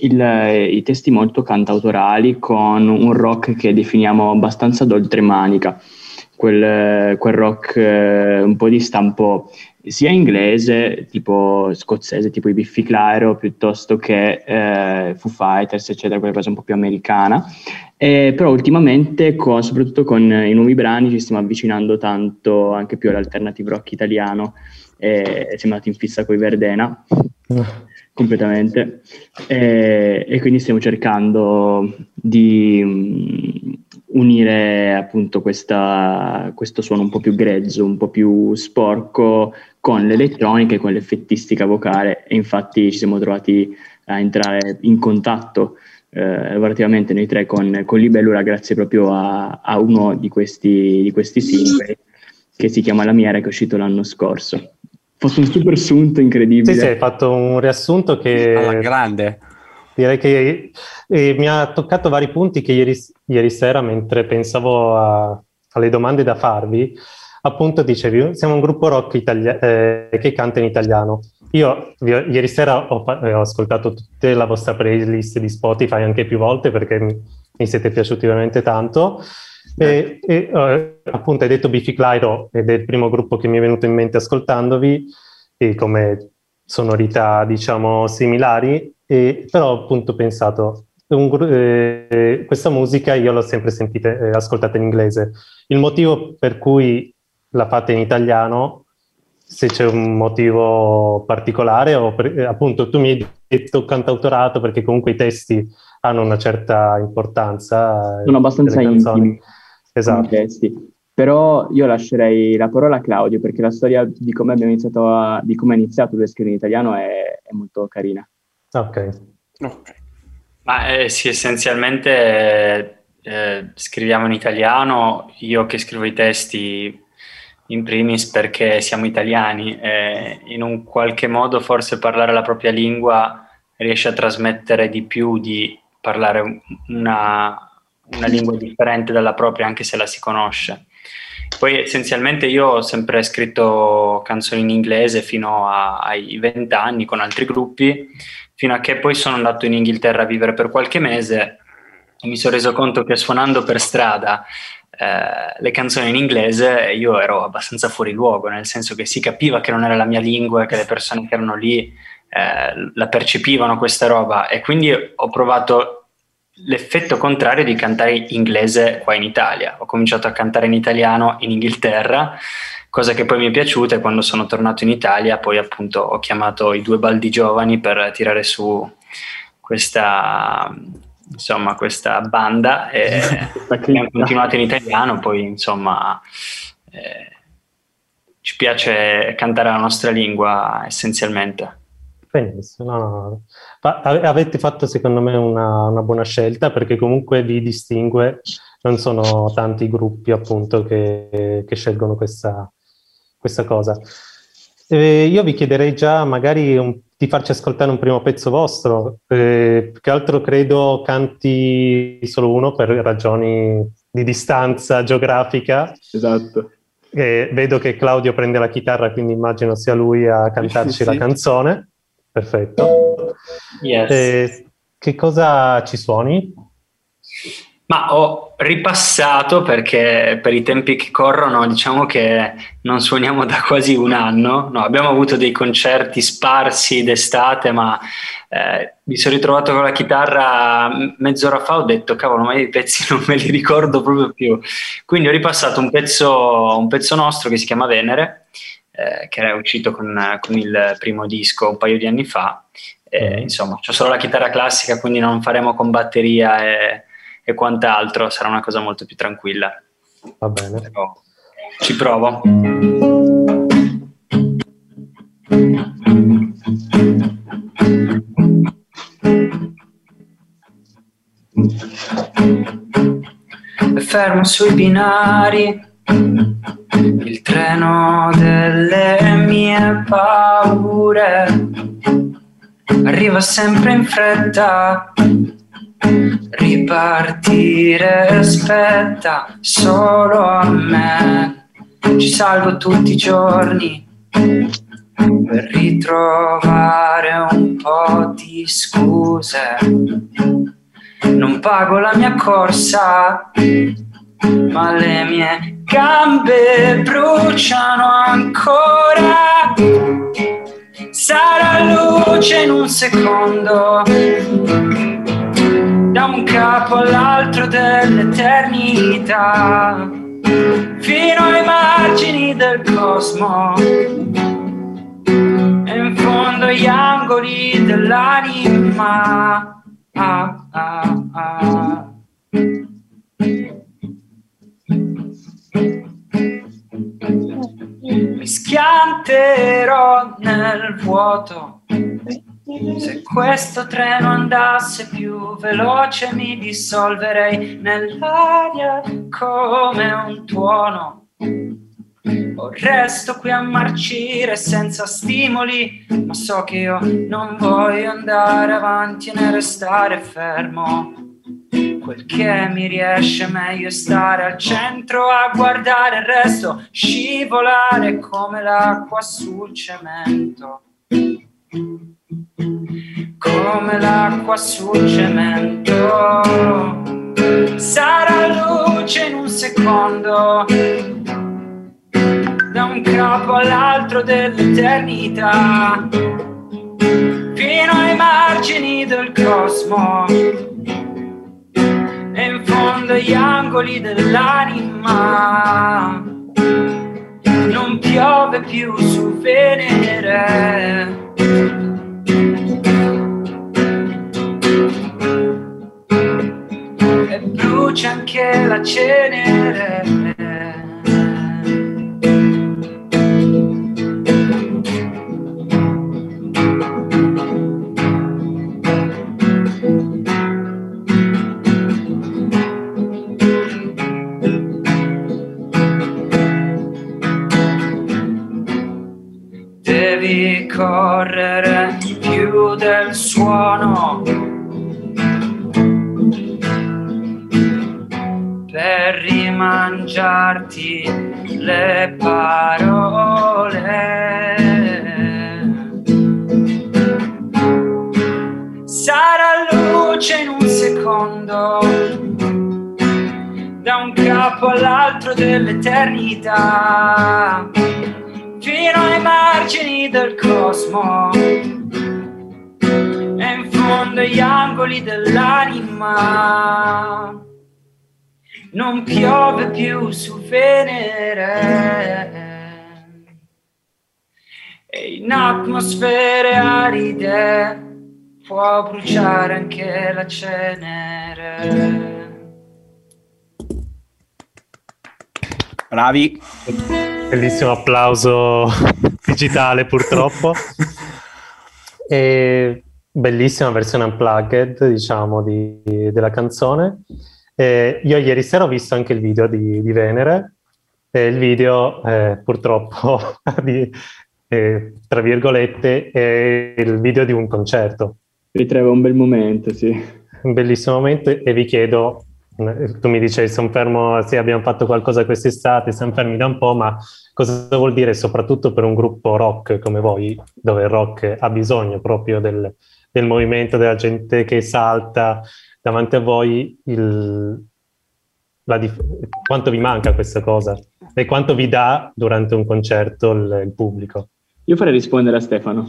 il- i testi molto cantautorali con un rock che definiamo abbastanza d'oltremanica, quel, quel rock eh, un po' di stampo sia inglese, tipo scozzese, tipo i Biffy Clyro, piuttosto che eh, Foo Fighters, eccetera, quella cosa un po' più americana. Eh, però ultimamente, con- soprattutto con i nuovi brani, ci stiamo avvicinando tanto anche più all'alternative rock italiano. E siamo andati in fissa con i Verdena completamente e, e quindi stiamo cercando di mm, unire appunto questa- questo suono un po' più grezzo, un po' più sporco con l'elettronica e con l'effettistica vocale e infatti ci siamo trovati a entrare in contatto eh, lavorativamente noi tre con, con Libellula grazie proprio a, a uno di questi, di questi singoli che si chiama La Miera che è uscito l'anno scorso. Ho fatto un super sunto incredibile. Sì, sì, hai fatto un riassunto che... Alla grande. Direi che eh, mi ha toccato vari punti che ieri, ieri sera, mentre pensavo a- alle domande da farvi, appunto dicevi, siamo un gruppo rock italia- eh, che canta in italiano. Io vi ieri sera ho, eh, ho ascoltato tutta la vostra playlist di Spotify anche più volte perché mi, mi siete piaciuti veramente tanto. E, e, eh, appunto hai detto Biffy Clyro ed è il primo gruppo che mi è venuto in mente ascoltandovi e come sonorità diciamo similari e, però appunto ho pensato un eh, questa musica io l'ho sempre sentita eh, ascoltata in inglese. Il motivo per cui la fate in italiano se c'è un motivo particolare o per- eh, appunto tu mi hai detto cantautorato perché comunque i testi hanno una certa importanza eh, Sono abbastanza intimi esatto. Però io lascerei la parola a Claudio perché la storia di come abbiamo iniziato a, di come ha iniziato lui a scrivere in italiano è, è molto carina. ok Ok. Ma eh, sì, essenzialmente eh, scriviamo in italiano, io che scrivo i testi in primis perché siamo italiani e in un qualche modo forse parlare la propria lingua riesce a trasmettere di più di parlare un- una, una lingua differente dalla propria anche se la si conosce. Poi essenzialmente io ho sempre scritto canzoni in inglese fino a- ai vent'anni con altri gruppi, fino a che poi sono andato in Inghilterra a vivere per qualche mese e mi sono reso conto che suonando per strada eh, le canzoni in inglese io ero abbastanza fuori luogo, nel senso che si capiva che non era la mia lingua che le persone che erano lì eh, la percepivano questa roba e quindi ho provato l'effetto contrario di cantare inglese qua in Italia. Ho cominciato a cantare in italiano in Inghilterra, cosa che poi mi è piaciuta e quando sono tornato in Italia poi appunto ho chiamato i due baldi giovani per tirare su questa insomma questa banda e abbiamo continuato in italiano poi insomma eh, ci piace cantare la nostra lingua essenzialmente Benissimo, no, no, ave- avete fatto secondo me una, una buona scelta perché comunque vi distingue non sono tanti i gruppi appunto che, che scelgono questa, questa cosa. Eh, io vi chiederei già magari un, di farci ascoltare un primo pezzo vostro, eh, più che altro credo canti solo uno per ragioni di distanza geografica. Esatto. Eh, vedo che Claudio prende la chitarra, quindi immagino sia lui a cantarci sì. la canzone. Perfetto. Yes. Eh, che cosa ci suoni? Ma ho ripassato perché per i tempi che corrono diciamo che non suoniamo da quasi un anno, no, abbiamo avuto dei concerti sparsi d'estate ma eh, mi sono ritrovato con la chitarra mezz'ora fa, ho detto cavolo ma i pezzi non me li ricordo proprio più, quindi ho ripassato un pezzo, un pezzo nostro che si chiama Venere, eh, che era uscito con, con il primo disco un paio di anni fa, eh, insomma c'ho solo la chitarra classica quindi non faremo con batteria e e quant'altro, sarà una cosa molto più tranquilla. Va bene. Però ci provo. Fermo sui binari il treno delle mie paure arriva sempre in fretta. Ripartire spetta solo a me. Ci salgo tutti i giorni per ritrovare un po' di scuse. Non pago la mia corsa ma le mie gambe bruciano ancora sarà luce in un secondo da un capo all'altro dell'eternità, fino ai margini del cosmo, e in fondo agli angoli dell'anima. Ah, ah, ah. Mi schianterò nel vuoto se questo treno andasse più veloce mi dissolverei nell'aria come un tuono. O resto qui a marcire senza stimoli, ma so che io non voglio andare avanti né restare fermo. Quel che mi riesce meglio stare al centro a guardare il resto, scivolare come l'acqua sul cemento. Come l'acqua sul cemento. Sarà luce in un secondo, da un capo all'altro dell'eternità, fino ai margini del cosmo e in fondo agli angoli dell'anima. Non piove più su Venere e brucia anche la cenere. Correre più del suono per rimangiarti le parole. Sarà luce in un secondo, da un capo all'altro dell'eternità, fino ai margini del cosmo. E in fondo agli angoli dell'anima. Non piove più su Venere. E in atmosfere aride può bruciare anche la cenere. Bravi. Bellissimo applauso digitale purtroppo. E bellissima versione unplugged, diciamo, di, della canzone. Eh, io ieri sera ho visto anche il video di, di Venere, e il video eh, purtroppo, di, eh, tra virgolette, è il video di un concerto. Ritreva un bel momento, sì. Un bellissimo momento e vi chiedo, tu mi dicevi, sono fermo, sì abbiamo fatto qualcosa quest'estate, siamo fermi da un po', ma cosa vuol dire soprattutto per un gruppo rock come voi, dove il rock ha bisogno proprio del, del movimento, della gente che salta davanti a voi, il, dif- quanto vi manca questa cosa e quanto vi dà durante un concerto il, il pubblico? Io farei rispondere a Stefano.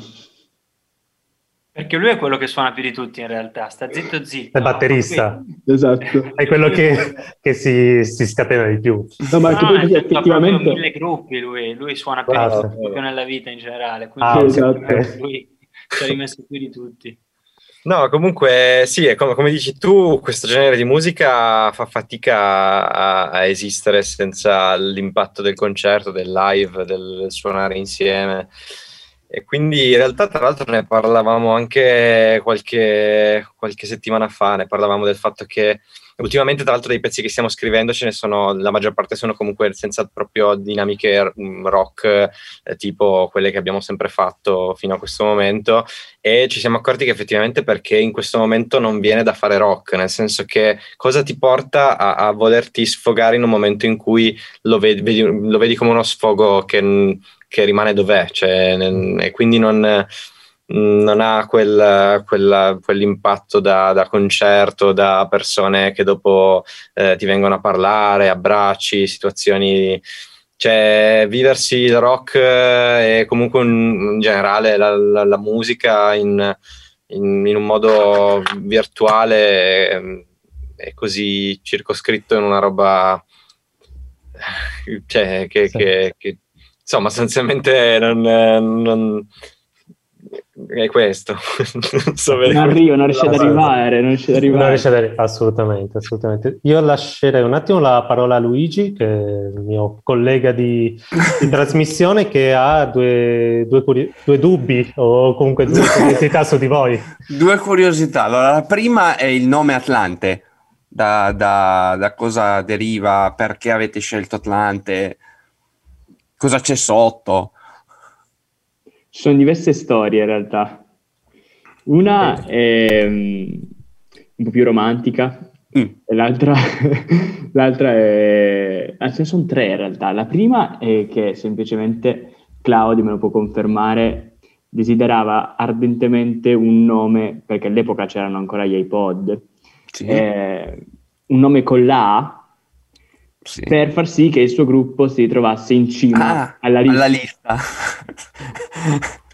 Perché lui è quello che suona più di tutti in realtà, sta zitto zitto. È il batterista. Esatto. È quello che, che si, si, scatena di più. No, ma no, perché effettivamente... mille gruppi lui, lui suona più Bravo. di tutti, proprio nella vita in generale. Quindi Ah, esatto. lui ci ha rimesso più di tutti. No, comunque sì, è come, come dici tu, questo genere di musica fa fatica a, a esistere senza l'impatto del concerto, del live, del, del suonare insieme. E quindi in realtà, tra l'altro, ne parlavamo anche qualche, qualche settimana fa, ne parlavamo del fatto che ultimamente, tra l'altro, dei pezzi che stiamo scrivendo ce ne sono, la maggior parte sono comunque senza proprio dinamiche mm, rock, eh, tipo quelle che abbiamo sempre fatto fino a questo momento. E ci siamo accorti che effettivamente perché in questo momento non viene da fare rock, nel senso che cosa ti porta a, a volerti sfogare in un momento in cui lo vedi, vedi- lo vedi come uno sfogo che, che rimane dov'è, cioè, nel- e quindi non non ha quel, quella- quell'impatto da, da concerto, da persone che dopo eh, ti vengono a parlare, abbracci, situazioni. Cioè, viversi il rock eh, e comunque in, generale la, la- la musica in, in- in un modo virtuale eh, è così circoscritto in una roba cioè, che, Sì. che- che, insomma, sostanzialmente non, non- è questo. non so Non arriva, non riesce ad arrivare, non riesce ad Non arrivare. riesce ad arri- assolutamente, assolutamente. Io lascerei un attimo la parola a Luigi, che è il mio collega di, di trasmissione, che ha due, due curi- due dubbi o comunque due curiosità su di voi. Due curiosità. Allora, la prima è il nome Atlante. Da, da- da cosa deriva? Perché avete scelto Atlante? Cosa c'è sotto? Ci sono diverse storie in realtà. Una è mm, un po' più romantica Mm. e l'altra, l'altra è... Ah, ce ne sono tre in realtà. La prima è che semplicemente Claudio, me lo può confermare, desiderava ardentemente un nome, perché all'epoca c'erano ancora gli iPod, Sì, eh, un nome con la A sì. per far sì che il suo gruppo si trovasse in cima Ah, alla lista. alla lista.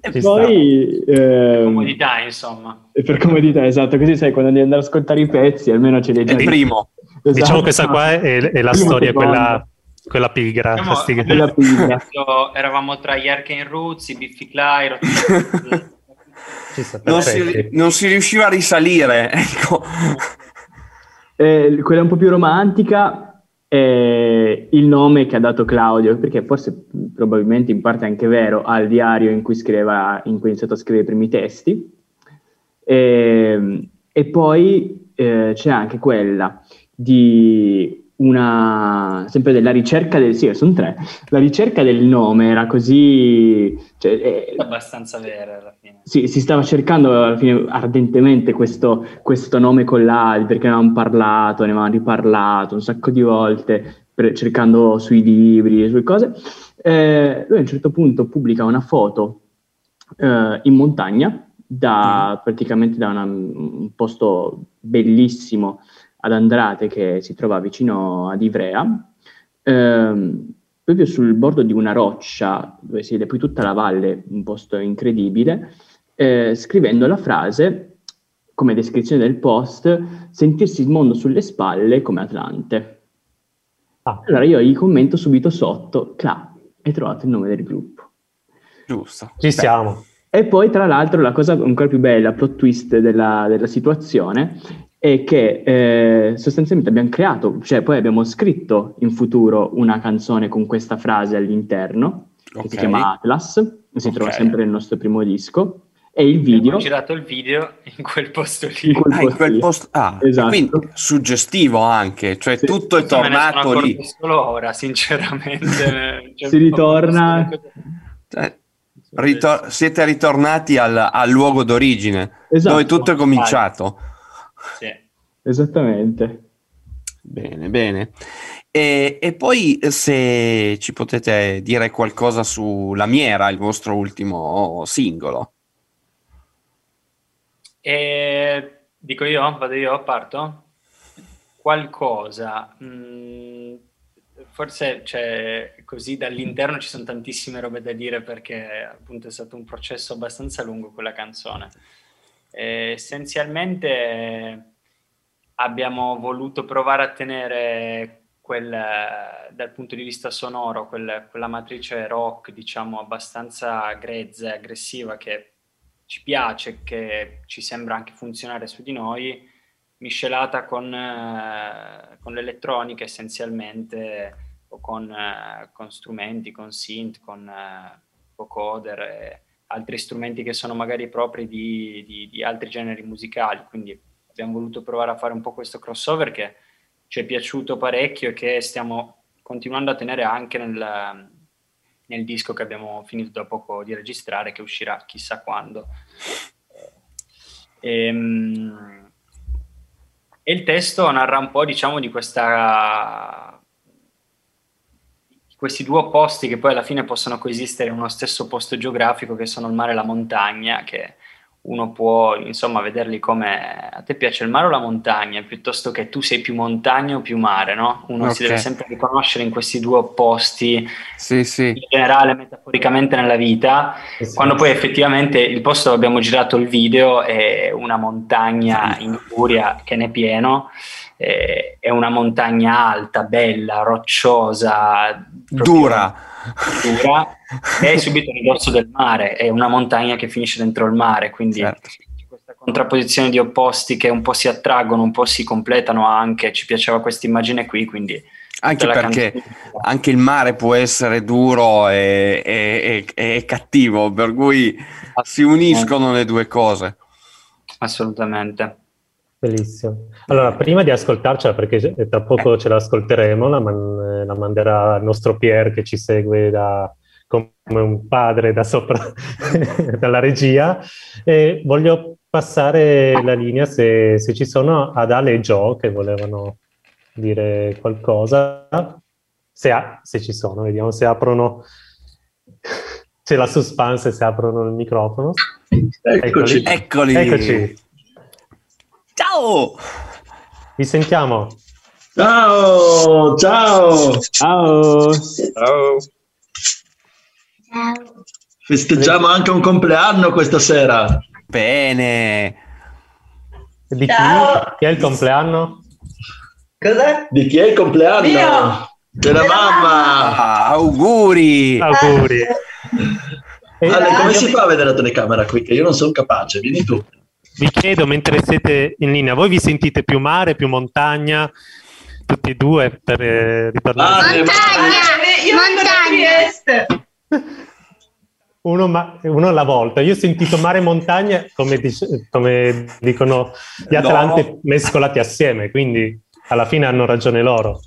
E poi ehm, Comodità, insomma. e per comodità, esatto, così sai quando devi andare ad ascoltare i pezzi, almeno ce li hai È già il primo. Esatto. Diciamo questa qua è, è la Primo, storia, secondo. quella, quella pigra. Diciamo, fastidio. quella pigra. Eravamo- tra gli Arcane Roots, i Biffy Clyro. Non si, non si riusciva a risalire. Ecco. Eh, quella un po' più romantica è il nome che ha dato Claudio, perché forse probabilmente in parte è anche vero, al diario in cui, scriveva, in cui ha iniziato a scrivere i primi testi. E, e poi eh, c'è anche quella di una sempre della ricerca del sì, sono tre. La ricerca del nome era così cioè, eh, abbastanza vera alla fine. sì, si stava cercando alla fine ardentemente questo, questo nome con l'A, perché ne avevamo parlato, ne avevamo riparlato un sacco di volte, per- cercando sui libri, sulle cose. Eh, lui a un certo punto pubblica una foto eh, in montagna, da, praticamente da una- un posto bellissimo ad Andrate che si trova vicino ad Ivrea, ehm, proprio sul bordo di una roccia dove si vede poi tutta la valle, un posto incredibile, eh, scrivendo la frase come descrizione del post, sentirsi il mondo sulle spalle come Atlante. Ah, Allora io gli commento subito sotto, Cla, hai trovato il nome del gruppo. Giusto. ci siamo. E poi, tra l'altro, la cosa ancora più bella, plot twist della, della situazione, è che eh, sostanzialmente abbiamo creato, cioè poi abbiamo scritto in futuro una canzone con questa frase all'interno, che si chiama Atlas, si trova Ok. sempre nel nostro primo disco, E il video... Ho girato il video in quel posto lì. In quel, ah, in quel posto ah, esatto. quindi suggestivo anche, cioè sì. tutto è tornato lì. Solo ora, sinceramente. cioè, si ritorna... Cioè, ritor- siete ritornati al, al luogo d'origine, esatto. dove tutto è cominciato. Sì. Esattamente. Bene, bene. E, e, poi se ci potete dire qualcosa su Lamiera, il vostro ultimo singolo. E, dico io, vado io, parto? Qualcosa. Mm, forse cioè, così dall'interno ci sono tantissime robe da dire perché appunto è stato un processo abbastanza lungo quella canzone. E, essenzialmente abbiamo voluto provare a tenere quel, dal punto di vista sonoro, quel, quella matrice rock, diciamo, abbastanza grezza e aggressiva che ci piace, che ci sembra anche funzionare su di noi, miscelata con, eh, con l'elettronica essenzialmente, o con, eh, con, strumenti, con synth, con eh, vocoder altri strumenti che sono magari propri di, di, di altri generi musicali. Quindi abbiamo voluto provare a fare un po' questo crossover che ci è piaciuto parecchio e che stiamo continuando a tenere anche nel, nel disco che abbiamo finito da poco di registrare, che uscirà chissà quando. E, ehm, e il testo narra un po', diciamo, di questa questi due opposti che poi alla fine possono coesistere in uno stesso posto geografico che sono il mare e la montagna, che uno può insomma vederli come a te piace il mare o la montagna piuttosto che tu sei più montagna o più mare no? uno okay. si deve sempre riconoscere in questi due opposti sì, sì. in generale metaforicamente nella vita sì, quando poi effettivamente il posto dove abbiamo girato il video è una montagna in Uria che ne è pieno è una montagna alta, bella, rocciosa dura dura è subito a ridosso del mare, è una montagna che finisce dentro il mare, quindi certo. questa contrapposizione di opposti che un po' si attraggono, un po' si completano anche, ci piaceva questa immagine qui, quindi... Anche perché canzone... anche il mare può essere duro e, e, e, e cattivo, per cui si uniscono le due cose. Assolutamente. Bellissimo. Allora, prima di ascoltarcela, perché tra poco ce l'ascolteremo, la, man- la manderà il nostro Pier che ci segue da, come un padre da sopra, dalla regia, e voglio passare la linea se, se, ci sono ad Ale e Joe che volevano dire qualcosa. Se, ha, se ci sono, vediamo se aprono... C'è la suspense se aprono il microfono. Eccoci. Eccoli. Eccoci. Ciao! Vi sentiamo. Ciao, ciao. Ciao. Ciao. Ciao. Festeggiamo anche un compleanno questa sera. Bene. Di chi? Chi è il compleanno? Cos'è? Di chi è il compleanno? Mio. Della mamma. Ah, auguri. Auguri. Ale, come si fa a vedere la telecamera qui? Che io non sono capace. Vieni tu vi chiedo mentre siete in linea, voi vi sentite più mare, più montagna? Tutti e due per eh, riparlare. Montagna! Io montagna! Uno, ma, uno, alla volta. Io ho sentito mare e montagna, come, dice, come dicono gli Atlanti, no. mescolati assieme, quindi alla fine hanno ragione loro.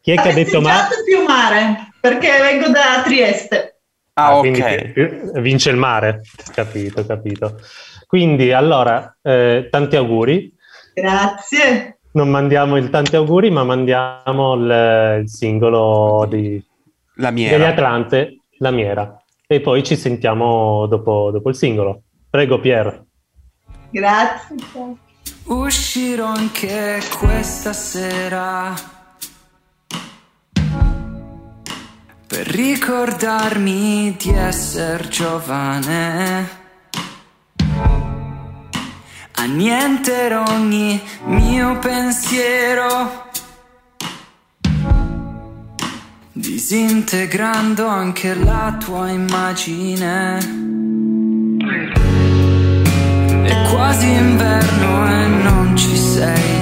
Chi è che ha detto mare? più mare, perché vengo da Trieste. Ah, ah ok. Vince il mare, capito, capito. Quindi, allora, eh, tanti auguri. Grazie. Non mandiamo il tanti auguri, ma mandiamo il, il singolo di, la miera. degli Atlante, La Miera. E poi ci sentiamo dopo, dopo il singolo. Prego, Pier. Grazie. Uscirò anche questa sera per ricordarmi di essere giovane. Annienterò ogni mio pensiero, disintegrando anche la tua immagine. È quasi inverno e non ci sei.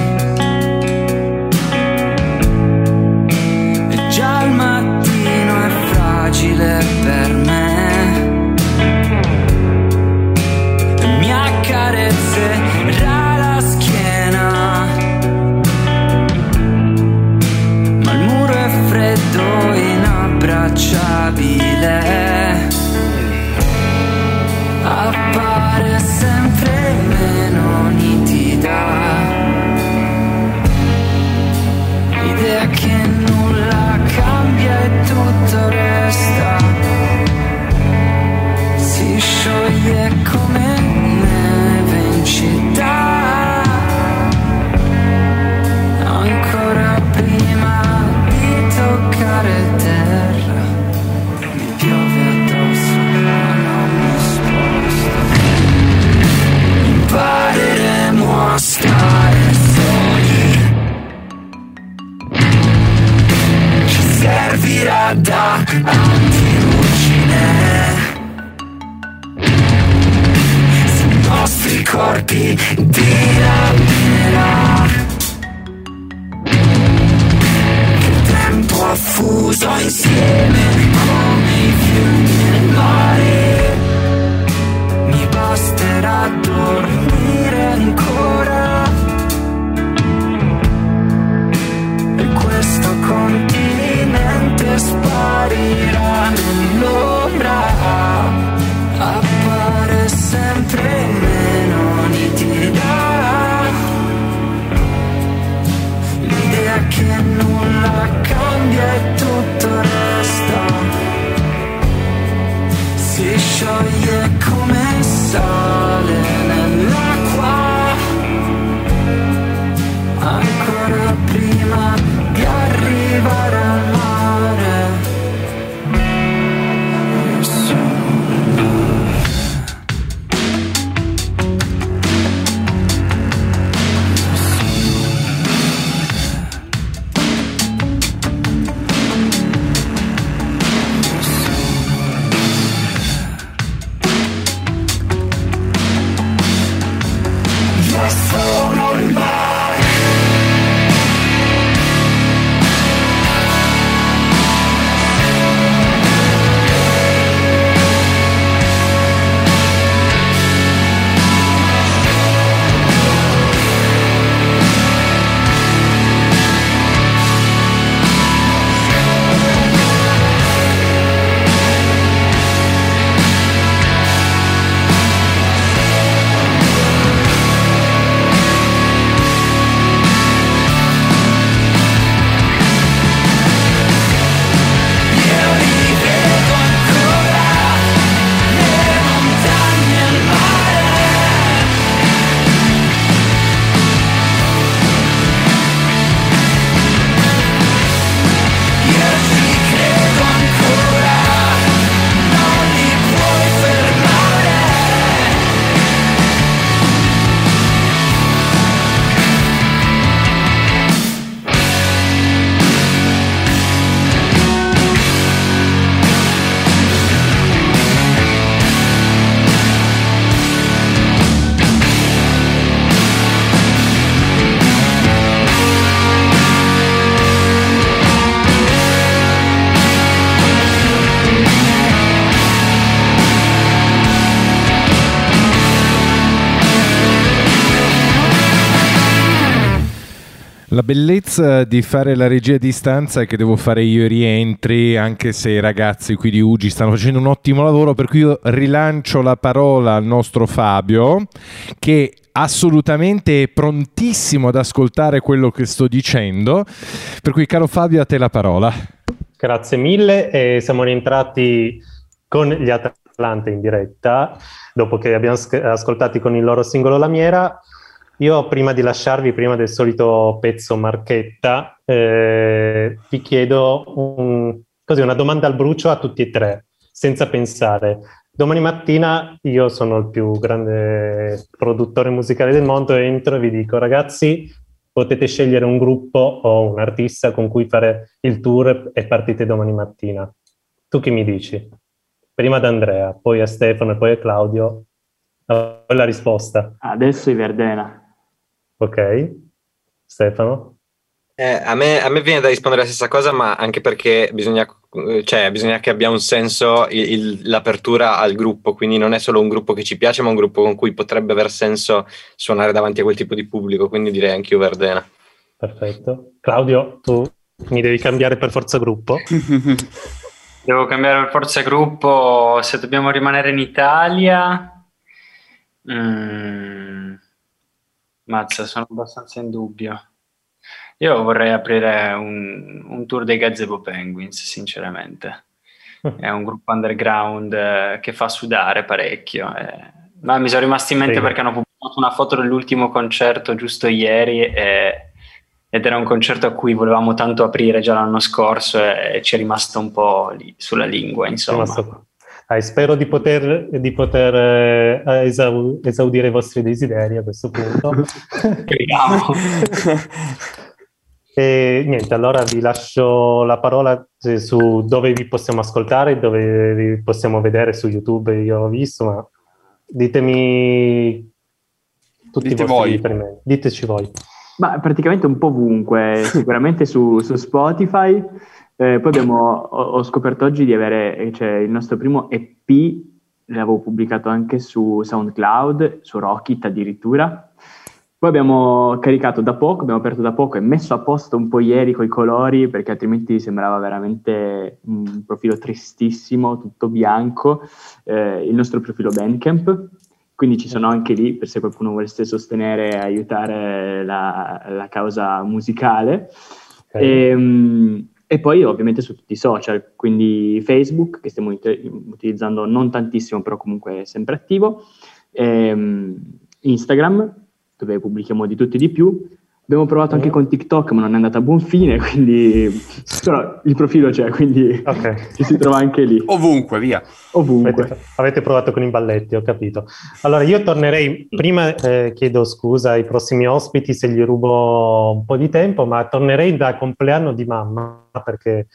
sole per me. Mi accarezzerà la schiena, ma il muro è freddo, inabbracciabile. Appare come bellezza di fare la regia a distanza è che devo fare io i rientri, anche se i ragazzi qui di Ugi stanno facendo un ottimo lavoro, per cui io rilancio la parola al nostro Fabio, che assolutamente è prontissimo ad ascoltare quello che sto dicendo. Per cui, caro Fabio, a te la parola. Grazie mille e siamo rientrati con gli Atlante in diretta dopo che abbiamo sc- ascoltati con il loro singolo Lamiera. Io prima di lasciarvi, prima del solito pezzo marchetta, eh, vi chiedo un- così una domanda al brucio a tutti e tre, senza pensare. Domani mattina io sono il più grande produttore musicale del mondo, entro e vi dico ragazzi, potete scegliere un gruppo o un artista con cui fare il tour e partite domani mattina. Tu che mi dici? Prima ad Andrea, poi a Stefano e poi a Claudio. La la risposta. Adesso i Verdena. Ok. Stefano? Eh, a, me, a me viene da rispondere la stessa cosa, ma anche perché bisogna, cioè, bisogna che abbia un senso il- il- l'apertura al gruppo, quindi non è solo un gruppo che ci piace, ma un gruppo con cui potrebbe aver senso suonare davanti a quel tipo di pubblico, quindi direi anche io Verdena. Perfetto. Claudio, tu mi devi cambiare per forza gruppo. Devo cambiare per forza gruppo se dobbiamo rimanere in Italia. Mm, mazza, sono abbastanza in dubbio. Io vorrei aprire un, un tour dei Gazebo Penguins, sinceramente. è un gruppo underground eh, che fa sudare parecchio. eh. Ma mi sono rimasti in mente Sì. perché hanno pubblicato una foto dell'ultimo concerto giusto ieri e- ed era un concerto a cui volevamo tanto aprire già l'anno scorso e, ci è rimasto un po' lì sulla lingua, insomma. Rimasto. Dai, spero di poter, di poter eh, esau- esaudire i vostri desideri a questo punto. Speriamo. e niente, allora vi lascio la parola eh, su dove vi possiamo ascoltare, dove vi possiamo vedere su YouTube. Io ho visto, ma ditemi tutti Dite i vostri voi. riferimenti. Diteci voi. Ma praticamente un po' ovunque, sicuramente su, su Spotify. Eh, poi abbiamo, ho, ho scoperto oggi di avere eh, cioè, il nostro primo EP, l'avevo pubblicato anche su SoundCloud, su Rocket addirittura. Poi abbiamo caricato da poco, abbiamo aperto da poco e messo a posto un po' ieri con i colori perché altrimenti sembrava veramente un profilo tristissimo, tutto bianco, eh, il nostro profilo Bandcamp. Quindi ci sono anche lì per se qualcuno volesse sostenere e aiutare la, la causa musicale. E, mm, e poi ovviamente su tutti i social, quindi Facebook che stiamo ut- utilizzando non tantissimo, però comunque sempre attivo, ehm, Instagram dove pubblichiamo di tutto e di più. Abbiamo provato anche con TikTok, ma non è andata a buon fine, quindi però il profilo c'è, quindi ci si trova anche lì. Ovunque, via. Ovunque. Avete, avete provato con i balletti, ho capito. Allora, io tornerei, prima eh, chiedo scusa ai prossimi ospiti se gli rubo un po' di tempo, ma tornerei da compleanno di mamma perché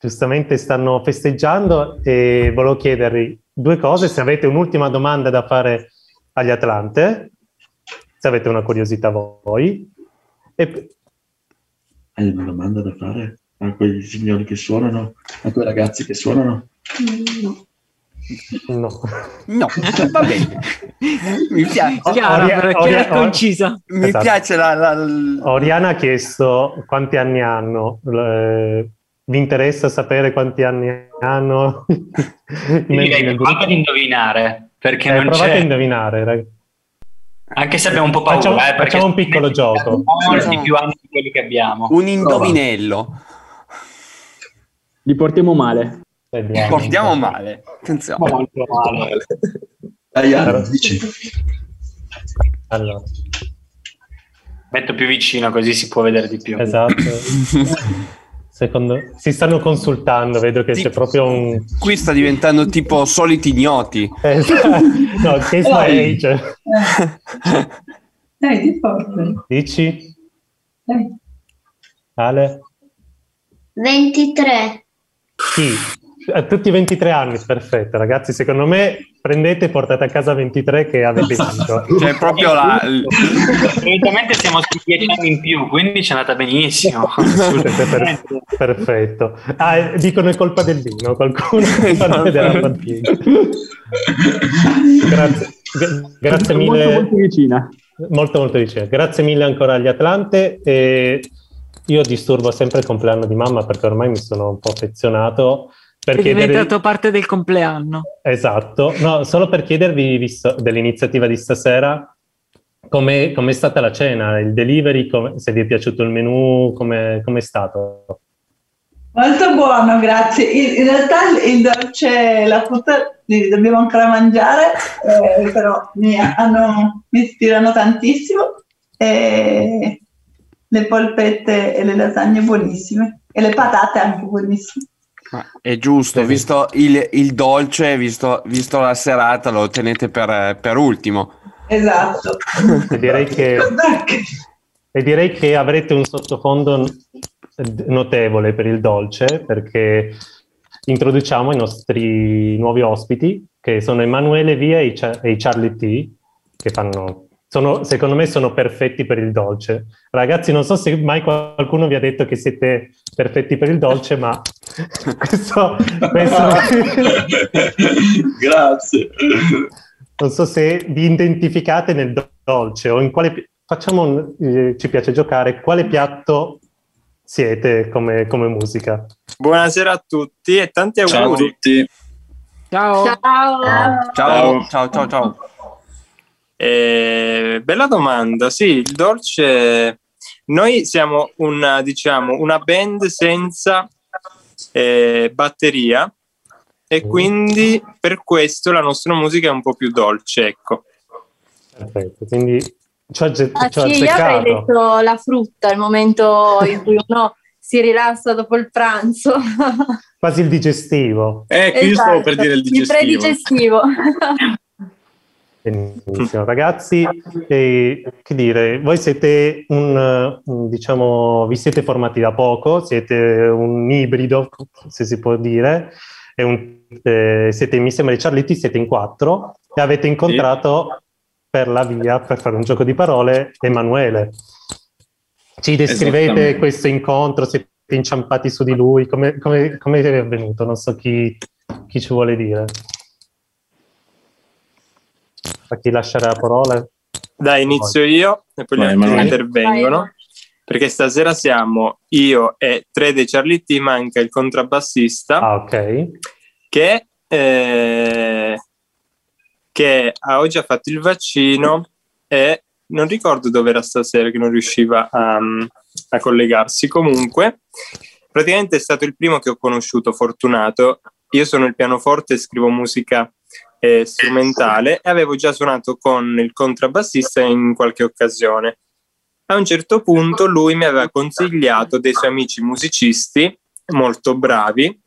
giustamente stanno festeggiando e volevo chiedervi due cose, se avete un'ultima domanda da fare agli Atlante, se avete una curiosità voi. E, Hai una domanda da fare a quei signori che suonano, a quei ragazzi che suonano? No. No, va bene. Mi piace. Chiara, Oria- però, Oria- chiara e concisa. Mi Esatto. piace la, la- l- Oriana ha chiesto quanti anni hanno. Eh, vi interessa sapere quanti anni hanno? Direi provate ad indovinare, perché Eh, non provate c'è... a indovinare, ragazzi. Anche se abbiamo un po' paura, Facciamo- eh, facciamo un piccolo gioco. molti più anni di quelli che abbiamo. un indovinello. Li portiamo male. Portiamo male. Attenzione. Molto male. Dai, Allora. dici. Allora, Metto più vicino così si può vedere di più. esatto. Secondo... Si stanno consultando, vedo che c'è proprio un... Qui sta diventando tipo soliti ignoti. Esatto. No, che Dai. age? Dai, di forte. Dici? Dai. Ale? 23. Sì, a tutti i 23 anni, perfetto. Ragazzi, secondo me prendete e portate a casa 23 che avete vinto. Cioè, proprio la. Solitamente siamo su 10 anni in più, quindi ci è andata benissimo. Siete per- perfetto. Ah, dicono è colpa del vino, qualcuno mi fa vedere la partita. Grazie, gra- grazie Molto, mille. molto vicina. Molto molto vicino. Grazie mille ancora agli Atlante. E io disturbo sempre il compleanno di mamma perché ormai mi sono un po' affezionato. Per È chiedervi- diventato parte del compleanno. Esatto, no, solo per chiedervi, visto dell'iniziativa di stasera, come è stata la cena, il delivery, come- se vi è piaciuto il menù, come è stato? Molto buono, grazie. In, in realtà il, il dolce e la frutta li dobbiamo ancora mangiare, eh, però mi, hanno- mi ispirano tantissimo. E le polpette e le lasagne buonissime e le patate anche buonissime. È giusto, visto il, il dolce, visto, visto la serata, lo tenete per, per ultimo. Esatto. E direi che, e direi che avrete un sottofondo notevole per il dolce perché introduciamo i nostri nuovi ospiti che sono Emanuele Via e, e i Charlie T che fanno sono, secondo me sono perfetti per il dolce. Ragazzi, non so se mai qualcuno vi ha detto che siete perfetti per il dolce, ma questo, questo Grazie. non so se vi identificate nel do- dolce o in quale facciamo un- eh, ci piace giocare quale piatto siete come, come musica Buonasera a tutti e tanti auguri. Ciao a tutti. Ciao. Ciao. Ciao, ciao, ciao, ciao. Eh, bella domanda. Sì, il dolce. Noi siamo una, diciamo, una band senza eh, batteria, e quindi per questo la nostra musica è un po' più dolce, ecco. Perfetto, quindi ci ho, azze- Ah, ci ho sì, io avrei detto la frutta, il momento in cui uno si rilassa dopo il pranzo. Quasi il digestivo. Ecco, io stavo per dire il digestivo. predigestivo. Benissimo, ragazzi, e, che dire, voi siete un, un, diciamo, vi siete formati da poco, siete un ibrido, se si può dire, e un- eh, siete, mi sembra di Charletti, siete in quattro e avete incontrato per la via, per fare un gioco di parole, Emanuele. Ci descrivete questo incontro, siete inciampati su di lui, come, come, come è avvenuto? Non so chi, chi ci vuole dire. A chi lasciare la parola? Dai, inizio io e poi gli altri intervengono. Perché stasera siamo io e tre dei Charlie T, manca il contrabbassista. Ah, ok. Che, eh, che a oggi ha fatto il vaccino e non ricordo dove era stasera che non riusciva a, a collegarsi. Comunque, praticamente è stato il primo che ho conosciuto, fortunato. Io sono il pianoforte e scrivo musica eh, strumentale e avevo già suonato con il contrabbassista in qualche occasione. A un certo punto lui mi aveva consigliato dei suoi amici musicisti molto bravi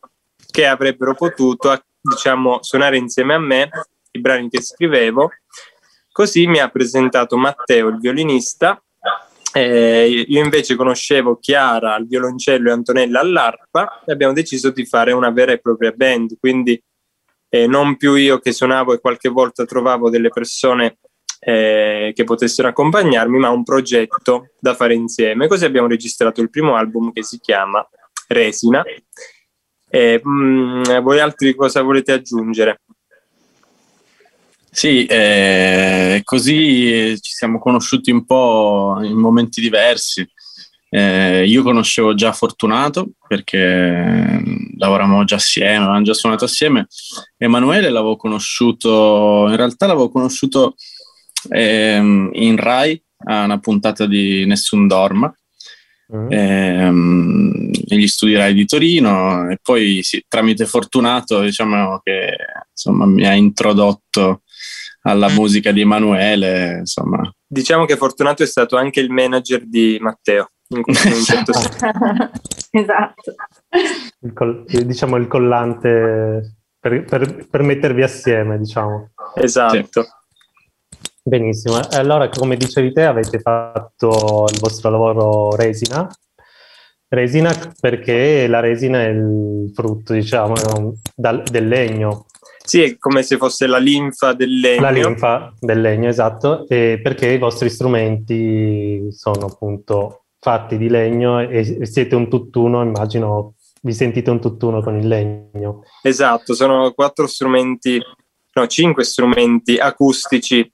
che avrebbero potuto, diciamo, suonare insieme a me i brani che scrivevo. Così mi ha presentato Matteo, il violinista. Eh, io invece conoscevo Chiara al violoncello e Antonella all'arpa e abbiamo deciso di fare una vera e propria band. Quindi eh, non più io che suonavo e qualche volta trovavo delle persone eh, che potessero accompagnarmi, ma un progetto da fare insieme. Così abbiamo registrato il primo album che si chiama Resina. Eh, mh, voi altri cosa volete aggiungere? Sì, eh, così ci siamo conosciuti un po' in momenti diversi. Eh, io conoscevo già Fortunato perché lavoravamo già assieme, avevamo già suonato assieme. Emanuele l'avevo conosciuto, in realtà l'avevo conosciuto ehm, in Rai a una puntata di Nessun Dorma ehm, negli studi Rai di Torino. E poi sì, tramite Fortunato diciamo che insomma mi ha introdotto alla musica di Emanuele insomma. Diciamo che Fortunato è stato anche il manager di Matteo, in in un certo esatto. Il col- diciamo il collante per, per- per mettervi assieme, diciamo. Esatto. Benissimo. E Allora, come dicevi te, avete fatto il vostro lavoro resina. Resina perché la resina è il frutto, diciamo, dal- del legno. Sì, è come se fosse la linfa del legno. La linfa del legno, esatto, e perché i vostri strumenti sono appunto fatti di legno e siete un tutt'uno, immagino, vi sentite un tutt'uno con il legno. Esatto, sono quattro strumenti, no, cinque strumenti acustici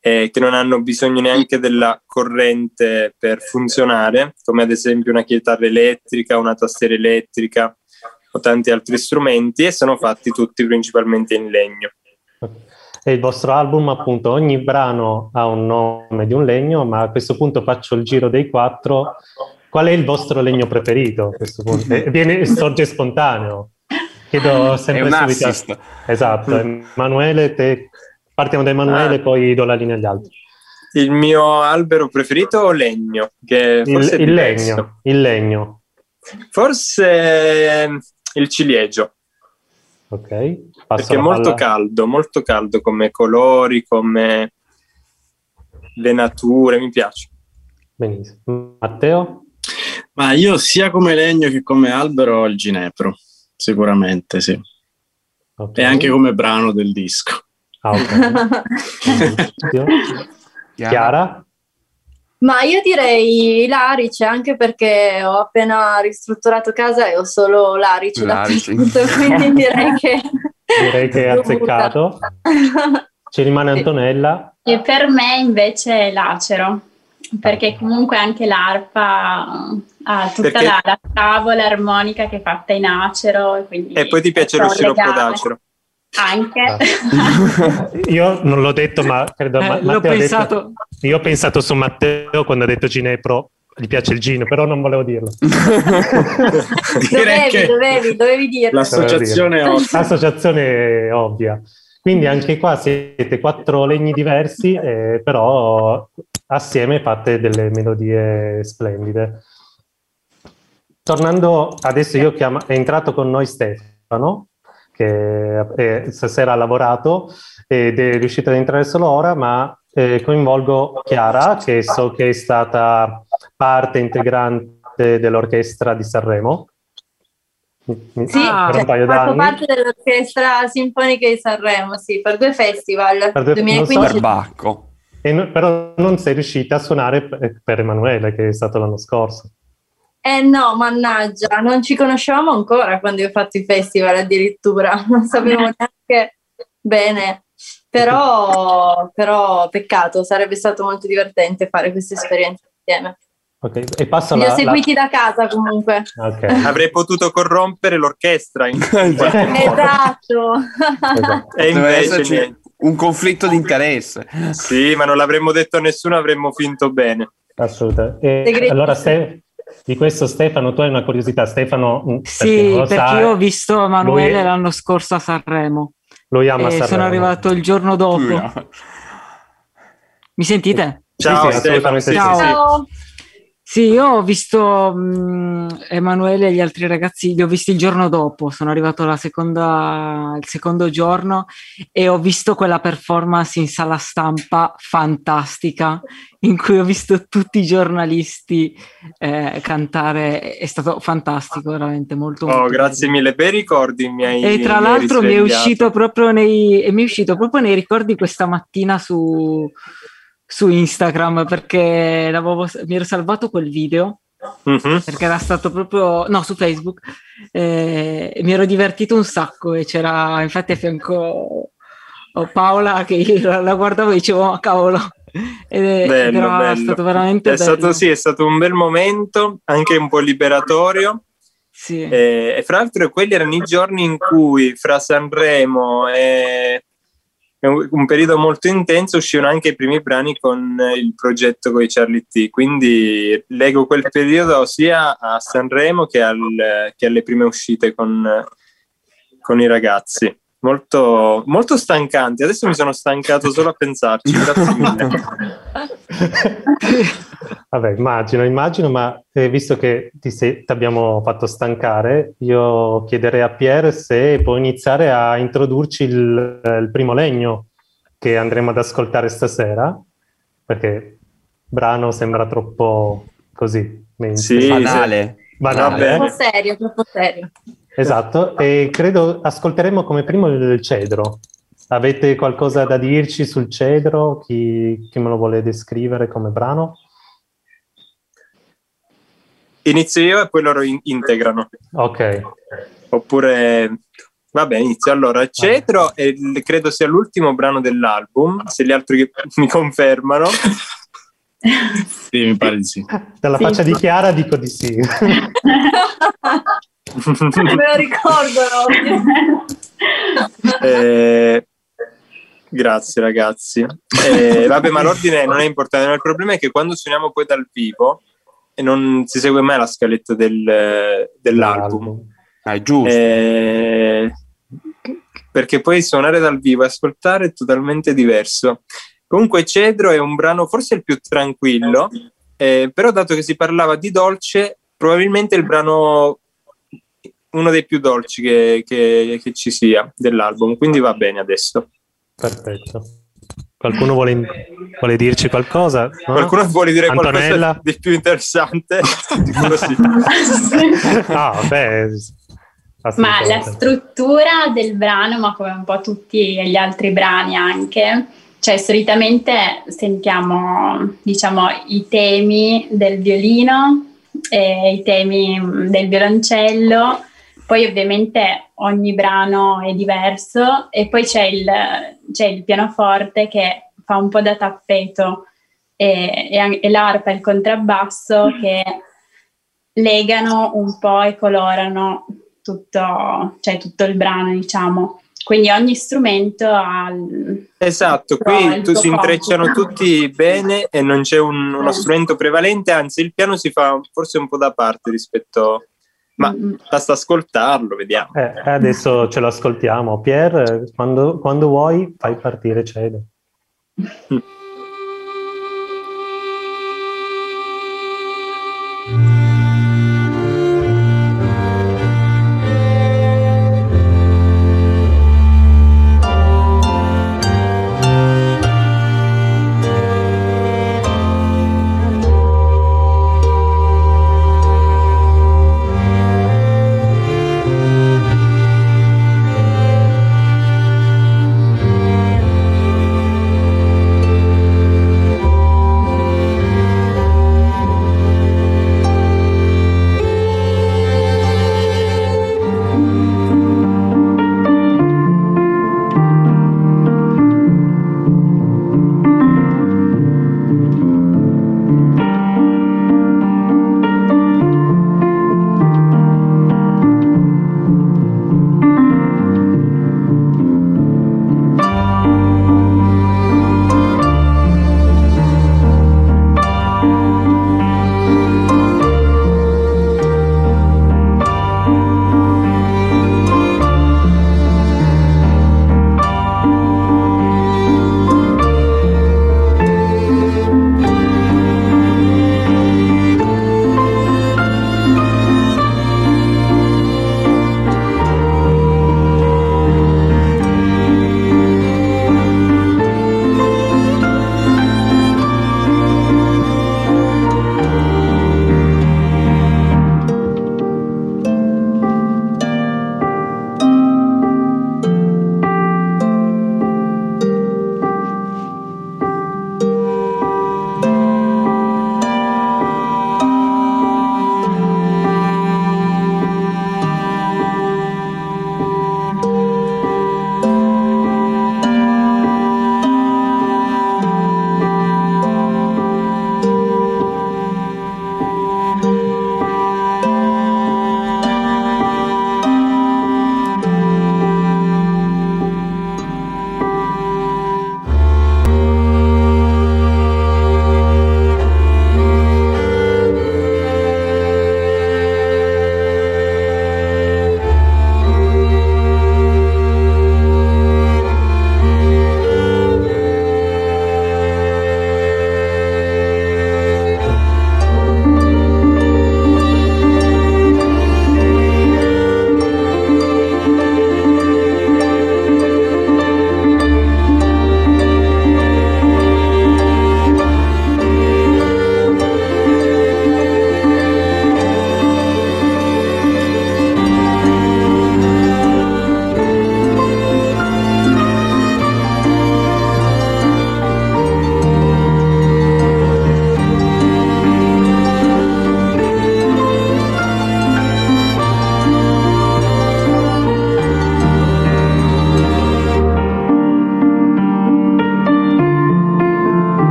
eh, che non hanno bisogno neanche della corrente per funzionare, come ad esempio una chitarra elettrica, una tastiera elettrica o tanti altri strumenti e sono fatti tutti principalmente in legno. E il vostro album, appunto, ogni brano ha un nome di un legno, ma a questo punto faccio il giro dei quattro. Qual è il vostro legno preferito a questo punto? E Viene, sorge spontaneo. Chiedo sempre subito. assist. Esatto, Emanuele, te... partiamo da Emanuele, Ah. poi do la linea agli altri. Il mio albero preferito o legno? Che Il, forse il diverso. legno, il legno, Forse il ciliegio, ok? Passo perché è molto caldo, molto caldo come colori, come venature, mi piace. Benissimo. Matteo? ma io sia come legno che come albero ho il ginepro sicuramente sì Ok. e anche come brano del disco Ah, ok. Chiara? Ma io direi l'arice anche perché ho appena ristrutturato casa e ho solo l'arice L'arice. dappertutto, quindi direi che Direi che è azzeccato. Ci rimane Antonella. E per me invece è l'acero, perché comunque anche l'arpa ha tutta Perché- la, la tavola armonica che è fatta in acero. E, quindi E poi ti piace lo sciroppo d'acero. Anche. Io non l'ho detto, ma credo Eh, ma- l'ho Matteo ha detto- pensato. io ho pensato su Matteo quando ha detto Ginepro gli piace il gin, però non volevo dirlo. Dovevi, dovevi, dovevi dirlo. L'associazione è ovvia. L'associazione è ovvia. Quindi anche qua siete quattro legni diversi, eh, però assieme fate delle melodie splendide. Tornando adesso, io chiamo, è entrato con noi Stefano, che eh, stasera ha lavorato ed è riuscito ad entrare solo ora, ma eh, coinvolgo Chiara, che so che è stata parte integrante dell'orchestra di Sanremo. Sì, per cioè, un paio ho fatto d'anni. parte dell'orchestra sinfonica di Sanremo, sì, per due festival, Per due- non so- 2015 E no- però non sei riuscita a suonare per, per Emanuele, che è stato l'anno scorso. Eh no, mannaggia, non ci conoscevamo ancora quando io ho fatto i festival addirittura, non sapevamo neanche bene, però, però peccato, sarebbe stato molto divertente fare questa esperienza insieme. Ok, e passo Li ho la- seguiti da casa comunque. Ok. Avrei potuto corrompere l'orchestra. In Esatto. E Deve invece niente. un conflitto di interesse. Sì, ma non l'avremmo detto a nessuno, avremmo finto bene. Assolutamente. E allora, Ste- di questo Stefano, tu hai una curiosità. Stefano, chi Sì, non lo perché sa, io ho visto Emanuele lui- l'anno scorso a Sanremo. Lui ama e Sanremo. sono arrivato il giorno dopo. Mi sentite? Ciao, Sì, sì, Stefano, sì, Ciao. sì, sì. Io ho visto mh, Emanuele e gli altri ragazzi, li ho visti il giorno dopo, sono arrivato la seconda, il secondo giorno e ho visto quella performance in sala stampa fantastica in cui ho visto tutti i giornalisti eh, cantare, è stato fantastico, veramente molto, Oh, molto grazie mille, bei ricordi mi hai e tra mi l'altro mi è uscito proprio nei, mi è uscito proprio nei ricordi questa mattina su, su Instagram perché mi ero salvato quel video Mhm. perché era stato proprio no su Facebook eh, mi ero divertito un sacco e c'era infatti a fianco oh, Paola che io la, guardavo e dicevo ma cavolo ed, Bello, era bello. stato veramente è bello stato, sì, è stato un bel momento, anche un po' liberatorio. Sì. Eh, e fra l'altro quelli erano i giorni in cui fra Sanremo e un, periodo molto intenso uscivano anche i primi brani con eh, il progetto con i Charlie T. Quindi leggo quel periodo sia a Sanremo che, al- che alle prime uscite con, con i ragazzi. Molto, molto stancanti. Adesso mi sono stancato solo a pensarci. Grazie mille. Vabbè, immagino, immagino, ma eh, visto che ti sei- ti abbiamo fatto stancare, io chiederei a Pier se può iniziare a introdurci il, il primo legno che andremo ad ascoltare stasera, perché il brano sembra troppo così. mainstream. Sì, Banale. Banale, Troppo serio, troppo serio. Esatto, e credo ascolteremo come primo il cedro. Avete qualcosa da dirci sul cedro? Chi, chi me lo vuole descrivere come brano? Inizio io e poi loro in- integrano. Ok. Oppure, vabbè, inizio. Allora, Cedro è il- credo sia l'ultimo brano dell'album, se gli altri mi confermano. Sì, mi pare di sì. Dalla Sì. faccia di Chiara dico di sì. Me lo ricordo. no? Eh, grazie ragazzi. Eh, vabbè, ma l'ordine non è importante. ma il problema è che quando suoniamo poi dal vivo e non si segue mai la scaletta del- dell'album. Ah, è giusto. Eh, perché poi suonare dal vivo e ascoltare è totalmente diverso. Comunque Cedro è un brano forse il più tranquillo, eh, però dato che si parlava di dolce, probabilmente il brano uno dei più dolci che, che- che ci sia dell'album, quindi va bene adesso. Perfetto. Qualcuno vuole, vuole dirci qualcosa? No? Qualcuno vuole dire Antonella? qualcosa di più interessante? Ah, vabbè. Ma la struttura del brano, ma come un po' tutti gli altri brani anche, cioè solitamente sentiamo diciamo i temi del violino, e i temi mm, del violoncello, poi ovviamente ogni brano è diverso e poi c'è il, c'è il pianoforte che fa un po' da tappeto e, e e l'arpa e il contrabbasso che legano un po' e colorano tutto, cioè tutto il brano, diciamo. quindi ogni strumento ha... Esatto, Però qui il tu si intrecciano tutti bene e non c'è un- uno Eh. strumento prevalente, anzi il piano si fa forse un po' da parte rispetto... Ma basta ascoltarlo, vediamo. Eh, adesso ce lo ascoltiamo. Pier, eh, quando, quando vuoi fai partire Cede.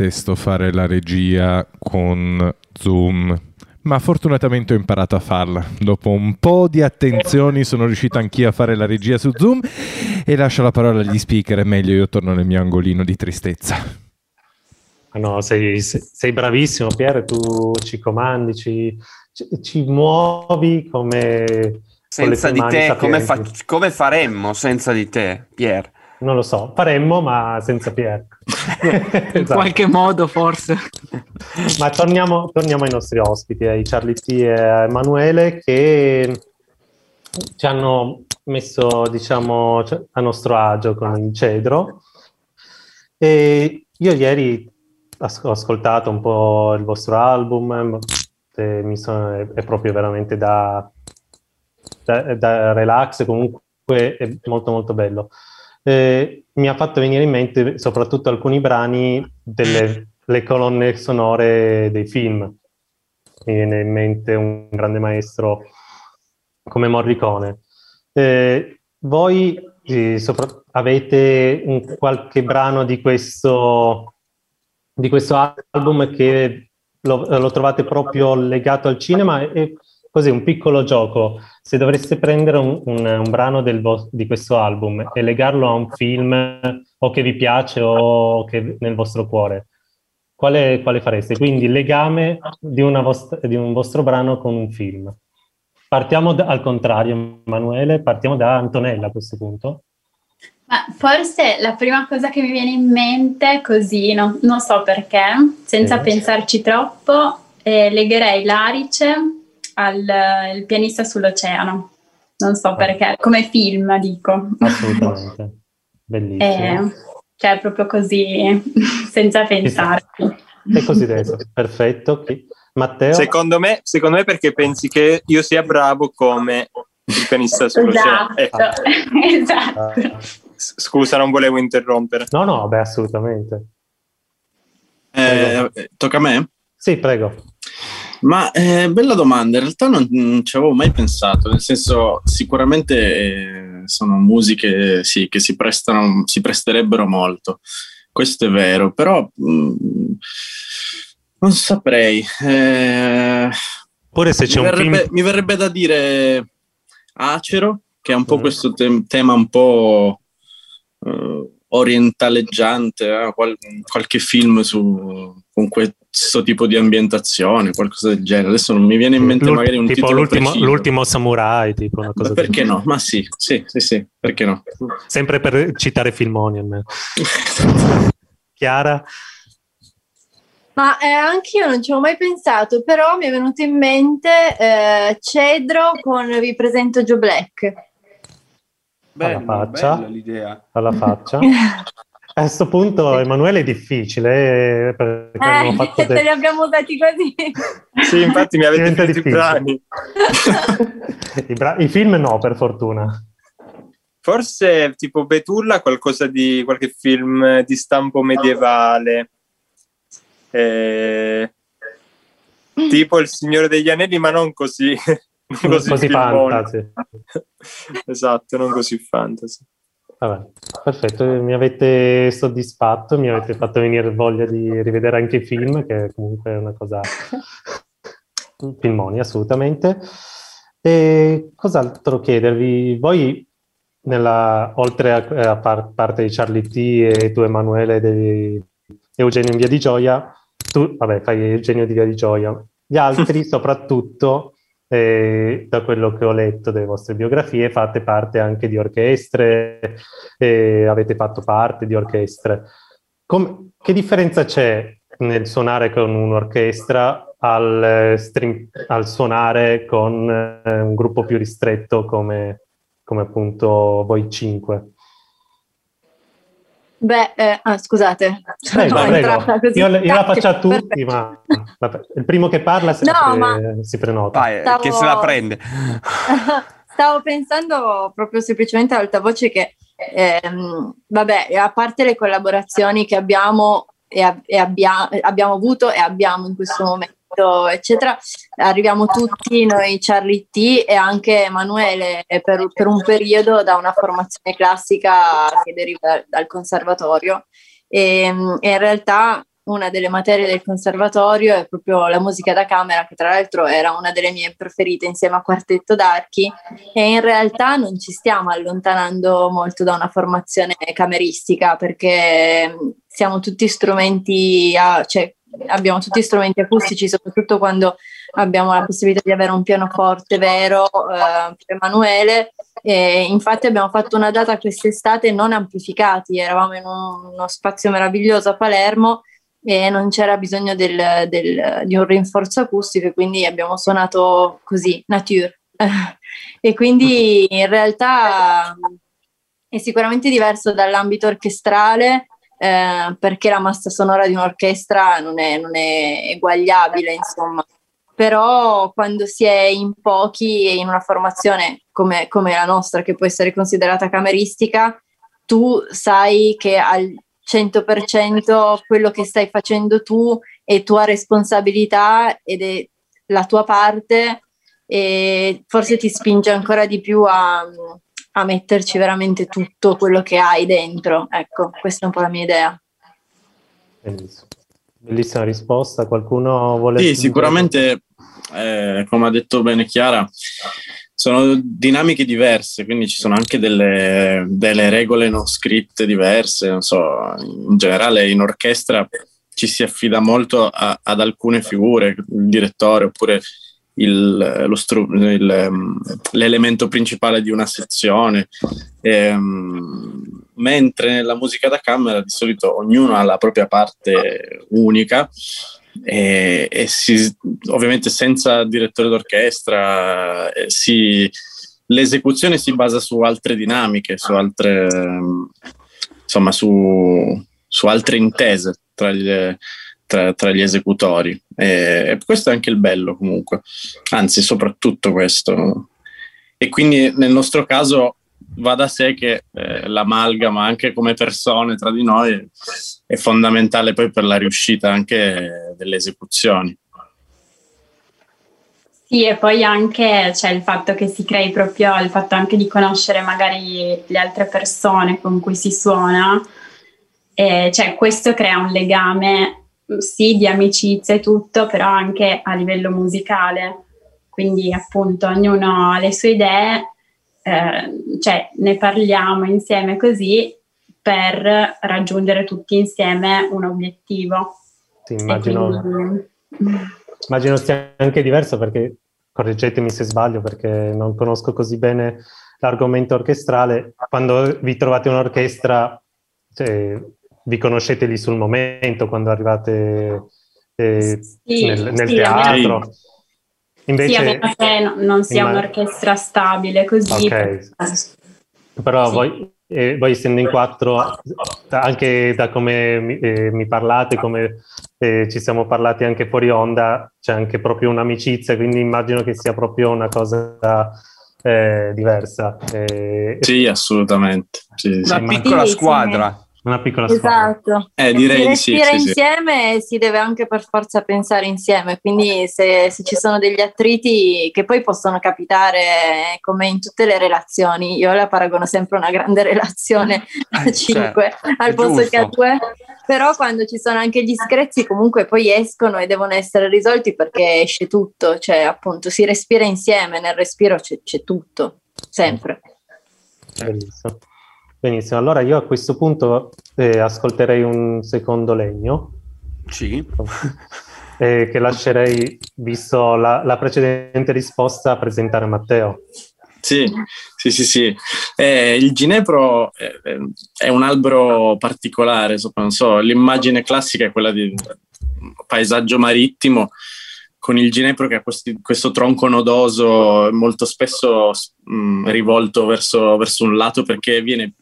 Io detesto fare la regia con Zoom, ma fortunatamente ho imparato a farla. Dopo un po' di attenzioni sono riuscito anch'io a fare la regia su Zoom e lascio la parola agli speaker, è meglio io torno nel mio angolino di tristezza. Ah no, sei, sei- bravissimo Pier, tu ci comandi, ci, ci- ci muovi come... Senza di te, come, fa- come faremmo senza di te, Pier? Non lo so, faremmo ma senza Pier. In Esatto. qualche modo forse. Ma torniamo, torniamo ai nostri ospiti, ai Charlie T e a Emanuele che ci hanno messo, diciamo, cioè, a nostro agio con il cedro. E io ieri ho ascoltato un po' il vostro album, mi sono- è, è proprio veramente da, da, da relax, comunque è molto molto bello. Eh, mi ha fatto venire in mente soprattutto alcuni brani delle le colonne sonore dei film. Mi viene in mente un grande maestro come Morricone. eh, voi eh, sopra- avete un qualche brano di questo, di questo album che lo, lo trovate proprio legato al cinema e così un piccolo gioco. Se dovreste prendere un, un- un brano del vo- di questo album e legarlo a un film o che vi piace o che nel vostro cuore, quale, quale fareste? Quindi il legame di, una vostra- di un vostro brano con un film. Partiamo da- al contrario, Emanuele, partiamo da Antonella a questo punto. Ma forse la prima cosa che mi viene in mente, così, no- non so perché, senza Sì. pensarci troppo, eh, legherei l'Arice al il pianista sull'oceano. Non so perché, come film dico. Assolutamente. Bellissimo. Eh, cioè proprio così, senza pensarci. E così essere. Perfetto. Chi- Matteo? Secondo me, secondo me perché pensi che io sia bravo come il pianista sull'oceano. Esatto, Ecco. esatto. S- Scusa, non volevo interrompere. No, no, beh, assolutamente. Eh, tocca a me? Sì, prego. Ma eh, bella domanda, in realtà non, non ci avevo mai pensato, nel senso sicuramente eh, sono musiche sì, che si, prestano, si presterebbero molto, questo è vero, però mh, non saprei. eh, Pure se c'è mi un verrebbe, mi verrebbe da dire Acero, che è un po' Mm. questo te- tema un po' eh, orientaleggiante, eh, qual- qualche film su, con questo tipo di ambientazione, qualcosa del genere. Adesso non mi viene in mente L'ul- magari un tipo titolo l'ultimo, preciso. l'ultimo samurai, tipo una cosa Ma perché no? Ma sì, sì, sì, sì, perché no? Sempre per citare filmoni almeno. Chiara? Ma eh, anch'io non ci avevo mai pensato, però mi è venuto in mente eh, Cedro con Vi presento Joe Black. alla faccia. bella l'idea. Alla faccia. A questo punto Emanuele è difficile eh, perché abbiamo Eh, fatto te del- li abbiamo usati così. Sì, infatti mi avete Diventa detto i difficile. brani. I, bra- i film no, per fortuna. Forse tipo Betulla, qualcosa di qualche film di stampo medievale. Eh, tipo Il Signore degli Anelli, ma non così. non così, Così fantasy. esatto, non così fantasy. Vabbè, perfetto, mi avete soddisfatto, mi avete fatto venire voglia di rivedere anche i film, che comunque è una cosa... Filmoni, assolutamente. E cos'altro chiedervi? Voi, nella, oltre a, a par- parte di Charlie T e tu Emanuele di Eugenio in Via di Gioia, tu, vabbè, fai Eugenio di Via di Gioia. Gli altri, soprattutto, eh, da quello che ho letto delle vostre biografie, fate parte anche di orchestre, eh, avete fatto parte di orchestre. Com- che differenza c'è nel suonare con un'orchestra al, string- al suonare con eh, un gruppo più ristretto come, come appunto voi cinque? Beh, eh, ah, scusate, Prego, sono prego. così. Io, io la faccio a tutti, Perfetto. ma vabbè, il primo che parla si, No, pre- ma- si prenota. Vai, Stavo- che se la prende. Stavo pensando proprio semplicemente ad alta voce che, ehm, vabbè, a parte le collaborazioni che abbiamo e, ab- e abbia- abbiamo avuto e abbiamo in questo momento, eccetera, arriviamo tutti noi, Charlie T e anche Emanuele, eh, per, per un periodo da una formazione classica che deriva dal conservatorio. E, e in realtà una delle materie del conservatorio è proprio la musica da camera, che tra l'altro era una delle mie preferite insieme a Quartetto d'Archi, e in realtà non ci stiamo allontanando molto da una formazione cameristica perché siamo tutti strumenti, a- cioè abbiamo tutti strumenti acustici, soprattutto quando abbiamo la possibilità di avere un pianoforte vero eh, per Emanuele. E infatti abbiamo fatto una data quest'estate non amplificati, eravamo in un- uno spazio meraviglioso a Palermo e non c'era bisogno del- del- di un rinforzo acustico e quindi abbiamo suonato così, nature. e quindi in realtà è sicuramente diverso dall'ambito orchestrale eh, perché la massa sonora di un'orchestra non è, non è eguagliabile, insomma. Però quando si è in pochi e in una formazione come, come la nostra, che può essere considerata cameristica, tu sai che al 100% quello che stai facendo tu è tua responsabilità ed è la tua parte e forse ti spinge ancora di più a, a metterci veramente tutto quello che hai dentro. Ecco, questa è un po' la mia idea. Bellissimo. Bellissima risposta. Qualcuno vuole... Sì, sicuramente, eh, come ha detto bene Chiara, sono dinamiche diverse, quindi ci sono anche delle, delle regole non scritte diverse. Non so, in generale in orchestra ci si affida molto a- ad alcune figure, il direttore oppure il- lo stru- il, ehm, l'elemento principale di una sezione. Ehm, mentre nella musica da camera di solito ognuno ha la propria parte unica e, e si, ovviamente senza direttore d'orchestra eh, si- l'esecuzione si basa su altre dinamiche, su altre, ehm, insomma, su, su altre intese tra gli, tra, tra gli esecutori. E, questo è anche il bello comunque, anzi soprattutto questo. E quindi nel nostro caso va da sé che eh, l'amalgama anche come persone tra di noi è fondamentale poi per la riuscita anche delle esecuzioni. Sì, e poi anche c'è il fatto che si crei proprio il fatto anche di conoscere magari le altre persone con cui si suona, e cioè questo crea un legame sì di amicizia e tutto, però anche a livello musicale. Quindi appunto ognuno ha le sue idee, eh, cioè ne parliamo insieme così per raggiungere tutti insieme un obiettivo. Sì, immagino, quindi- immagino sia anche diverso perché, correggetemi se sbaglio, perché non conosco così bene l'argomento orchestrale. Quando vi trovate un'orchestra, cioè, vi conoscete lì sul momento, quando arrivate eh, Sì, nel, nel sì, teatro. Invece, sì, che no- non sia immag- un'orchestra stabile così. Ok. Però voi, eh, voi essendo in quattro, anche da come mi, eh, mi parlate, come eh, ci siamo parlati anche fuori onda, c'è anche proprio un'amicizia, quindi immagino che sia proprio una cosa eh, diversa. Eh, Sì, assolutamente. Sì, sì. Una piccola Sì, sì. squadra. Una piccola squadra. Esatto. Eh, si direi di sì, respira sì, sì. insieme e si deve anche per forza pensare insieme, quindi se, se ci sono degli attriti che poi possono capitare come in tutte le relazioni, io la paragono sempre a una grande relazione a cinque al è posto che a giusto. due, però quando ci sono anche gli screzi comunque poi escono e devono essere risolti perché esce tutto, cioè appunto si respira insieme, nel respiro c'è, c'è tutto, sempre. Benissimo. Benissimo, allora io a questo punto eh, ascolterei un secondo legno. Sì. eh, che lascerei, visto la, la precedente risposta, a presentare Matteo. Sì, sì, sì, sì. Eh, il ginepro è, è un albero particolare, non so, l'immagine classica è quella di paesaggio marittimo con il ginepro che ha questi- questo tronco nodoso molto spesso mh, rivolto verso, verso un lato perché viene,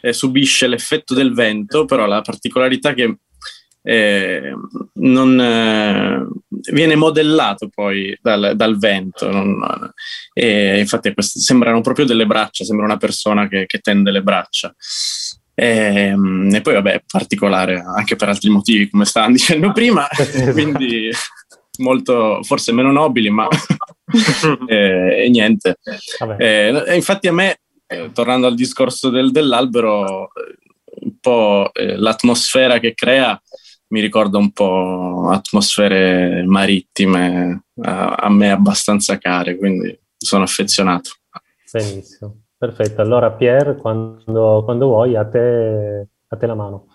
eh, subisce l'effetto del vento, però la particolarità che eh, non, eh, viene modellato poi dal, dal vento. non- e infatti queste- sembrano proprio delle braccia, sembra una persona che, che tende le braccia. E, e poi, vabbè, è particolare anche per altri motivi, come stavamo dicendo prima, quindi molto, forse meno nobili, ma eh, e niente. Eh, e infatti, a me, eh, tornando al discorso del- dell'albero, eh, un po' eh, l'atmosfera che crea mi ricorda un po' atmosfere marittime a, a me abbastanza care, quindi sono affezionato. Benissimo, perfetto. Allora Pier, quando, quando vuoi, a te, a te la mano.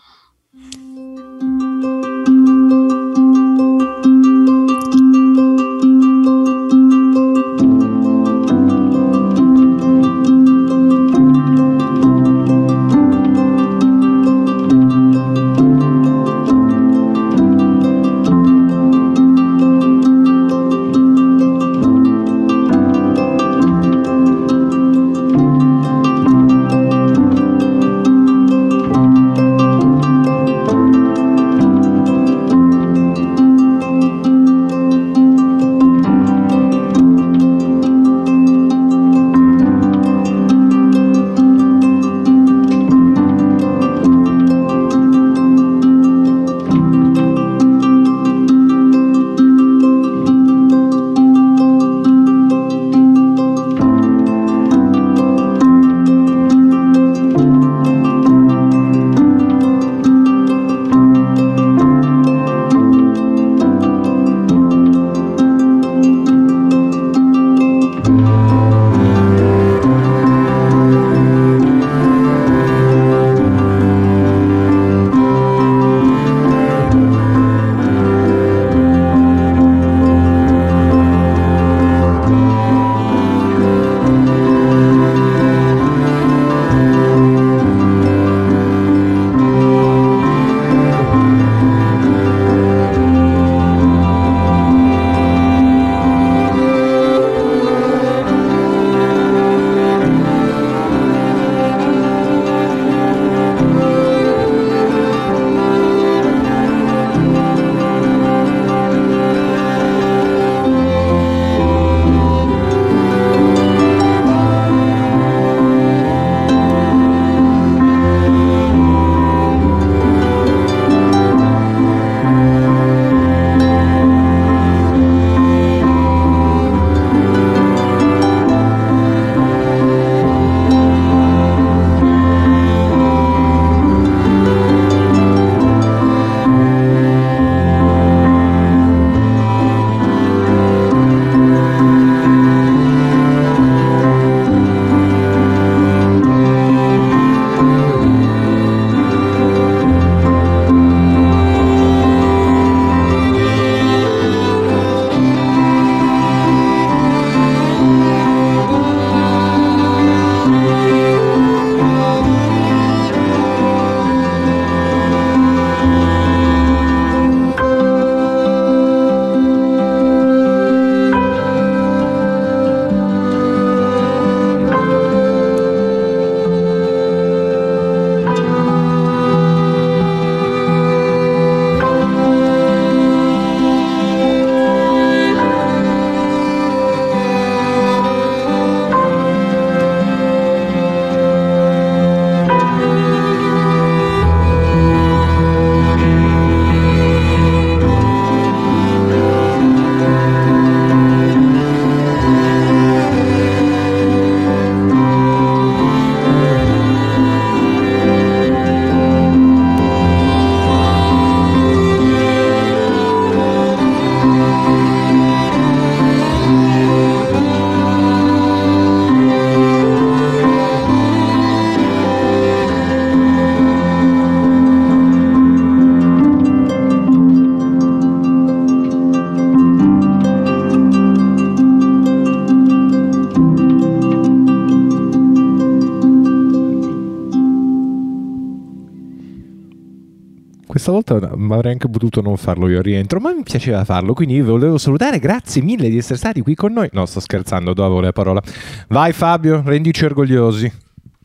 Questa volta avrei anche potuto non farlo io al rientro, ma mi piaceva farlo, quindi io volevo salutare, grazie mille di essere stati qui con noi. No, sto scherzando, do la parola. Vai Fabio, rendici orgogliosi.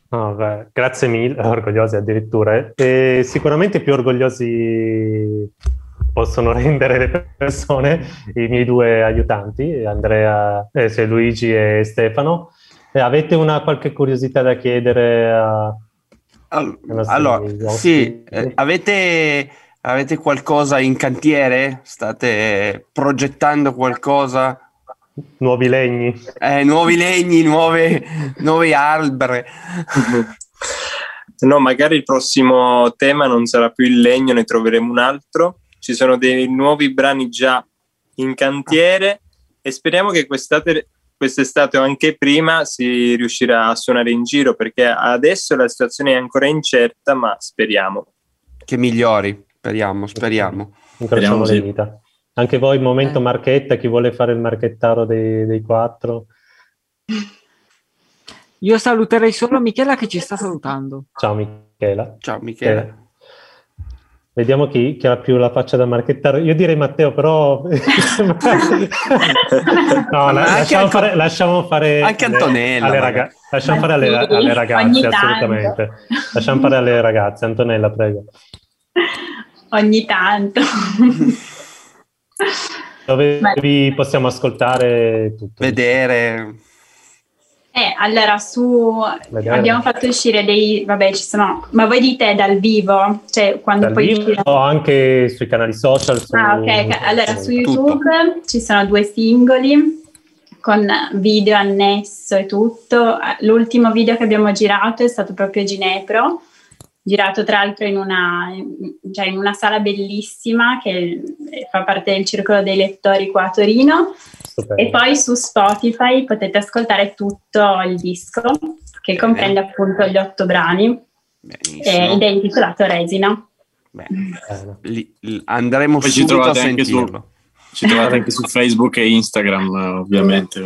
Beh, grazie mille, orgogliosi addirittura. E sicuramente più orgogliosi possono rendere le persone i miei due aiutanti, Andrea, eh, Luigi e Stefano. E avete una qualche curiosità da chiedere a... All- allora, sì, eh, avete, avete qualcosa in cantiere? State progettando qualcosa? Nuovi legni. Eh, nuovi legni, nuove, nuovi alberi. No, magari il prossimo tema non sarà più il legno, ne troveremo un altro. Ci sono dei nuovi brani già in cantiere e speriamo che quest'estate, quest'estate o anche prima si riuscirà a suonare in giro perché adesso la situazione è ancora incerta, ma speriamo. Che migliori, speriamo, speriamo. Incrociamo Speriamo, le sì. dita. Anche voi, momento marchetta, chi vuole fare il marchettaro dei, dei quattro? Io saluterei solo Michela che ci sta salutando. Ciao Michela. Ciao Michela. Eh, Vediamo chi, chi ha più la faccia da marchettare. Io direi Matteo, però... no, la- anche lasciamo, Anto- fare, lasciamo fare... anche Antonella, alle raga- lasciamo fare alle, Sì, alle ragazze, assolutamente. Lasciamo fare alle ragazze. Antonella, prego. Ogni tanto. Dove Beh. vi possiamo ascoltare tutto? Vedere. Eh, allora, su Vedere. abbiamo fatto uscire dei, vabbè, ci sono, ma voi dite dal vivo, cioè quando Dal poi vivo o anche sui canali social. Su... Ah, ok. Allora su Tutto. YouTube ci sono due singoli con video annesso e tutto. L'ultimo video che abbiamo girato è stato proprio Ginepro, girato tra l'altro in una, cioè in una sala bellissima che fa parte del circolo dei lettori qua a Torino. E poi su Spotify potete ascoltare tutto il disco che comprende appunto gli otto brani eh, ed è intitolato Resina. Li- li- andremo Poi ci subito a trovate anche su- sentirlo. Ci trovate anche su Facebook e Instagram, ovviamente.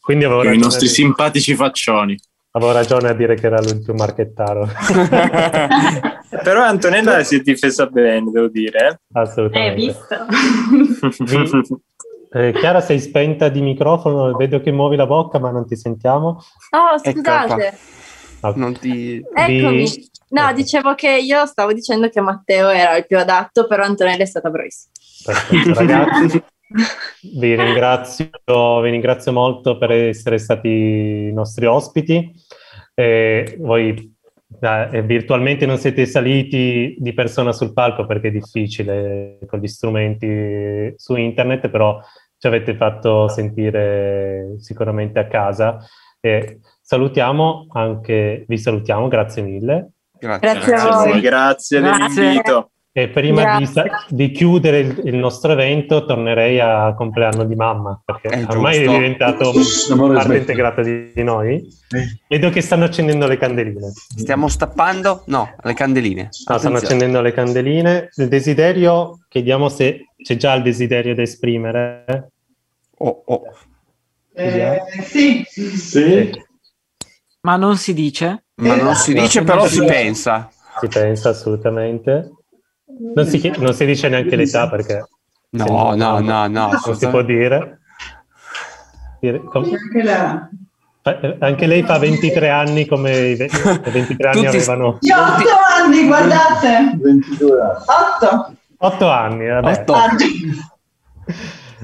Quindi avevo Con i nostri simpatici faccioni. Avevo ragione a dire che era lui il più marchettaro. Però Antonella si è difesa bene, devo dire. Eh, Assolutamente. visto? Vi- eh, Chiara, sei spenta di microfono, vedo che muovi la bocca, ma non ti sentiamo. Oh, Ecco scusate. Ah, Non ti... Eccomi. vi- No, dicevo che io stavo dicendo che Matteo era il più adatto, però Antonella è stata bravissima. Perfetto, ragazzi. Vi ringrazio, vi ringrazio molto per essere stati i nostri ospiti. Eh, voi eh, virtualmente non siete saliti di persona sul palco perché è difficile con gli strumenti su internet, però ci avete fatto sentire sicuramente a casa. E salutiamo anche, vi salutiamo, grazie mille. Grazie. Grazie a voi. Grazie Grazie. dell'invito. E prima di, di chiudere il, il nostro evento, tornerei a compleanno di mamma, perché È ormai giusto. è diventato parte integrata di, di noi. Vedo che stanno accendendo le candeline. Stiamo stappando? No, le candeline. Ah, stanno accendendo le candeline. Il desiderio, chiediamo se c'è già il desiderio da esprimere. Oh, oh. Eh, sì. Sì. Ma non si dice? Ma non si No, dice, no, però no. si pensa. Si pensa assolutamente. Non si, non si dice neanche l'età perché No, no, no, no. non si può dire. Anche la- eh, Anche lei fa 23 anni come i ve- i 23 anni Tutti- avevano Io ho otto anni, guardate. 22 anni. Otto. 8 anni. Vabbè. Otto. Anni.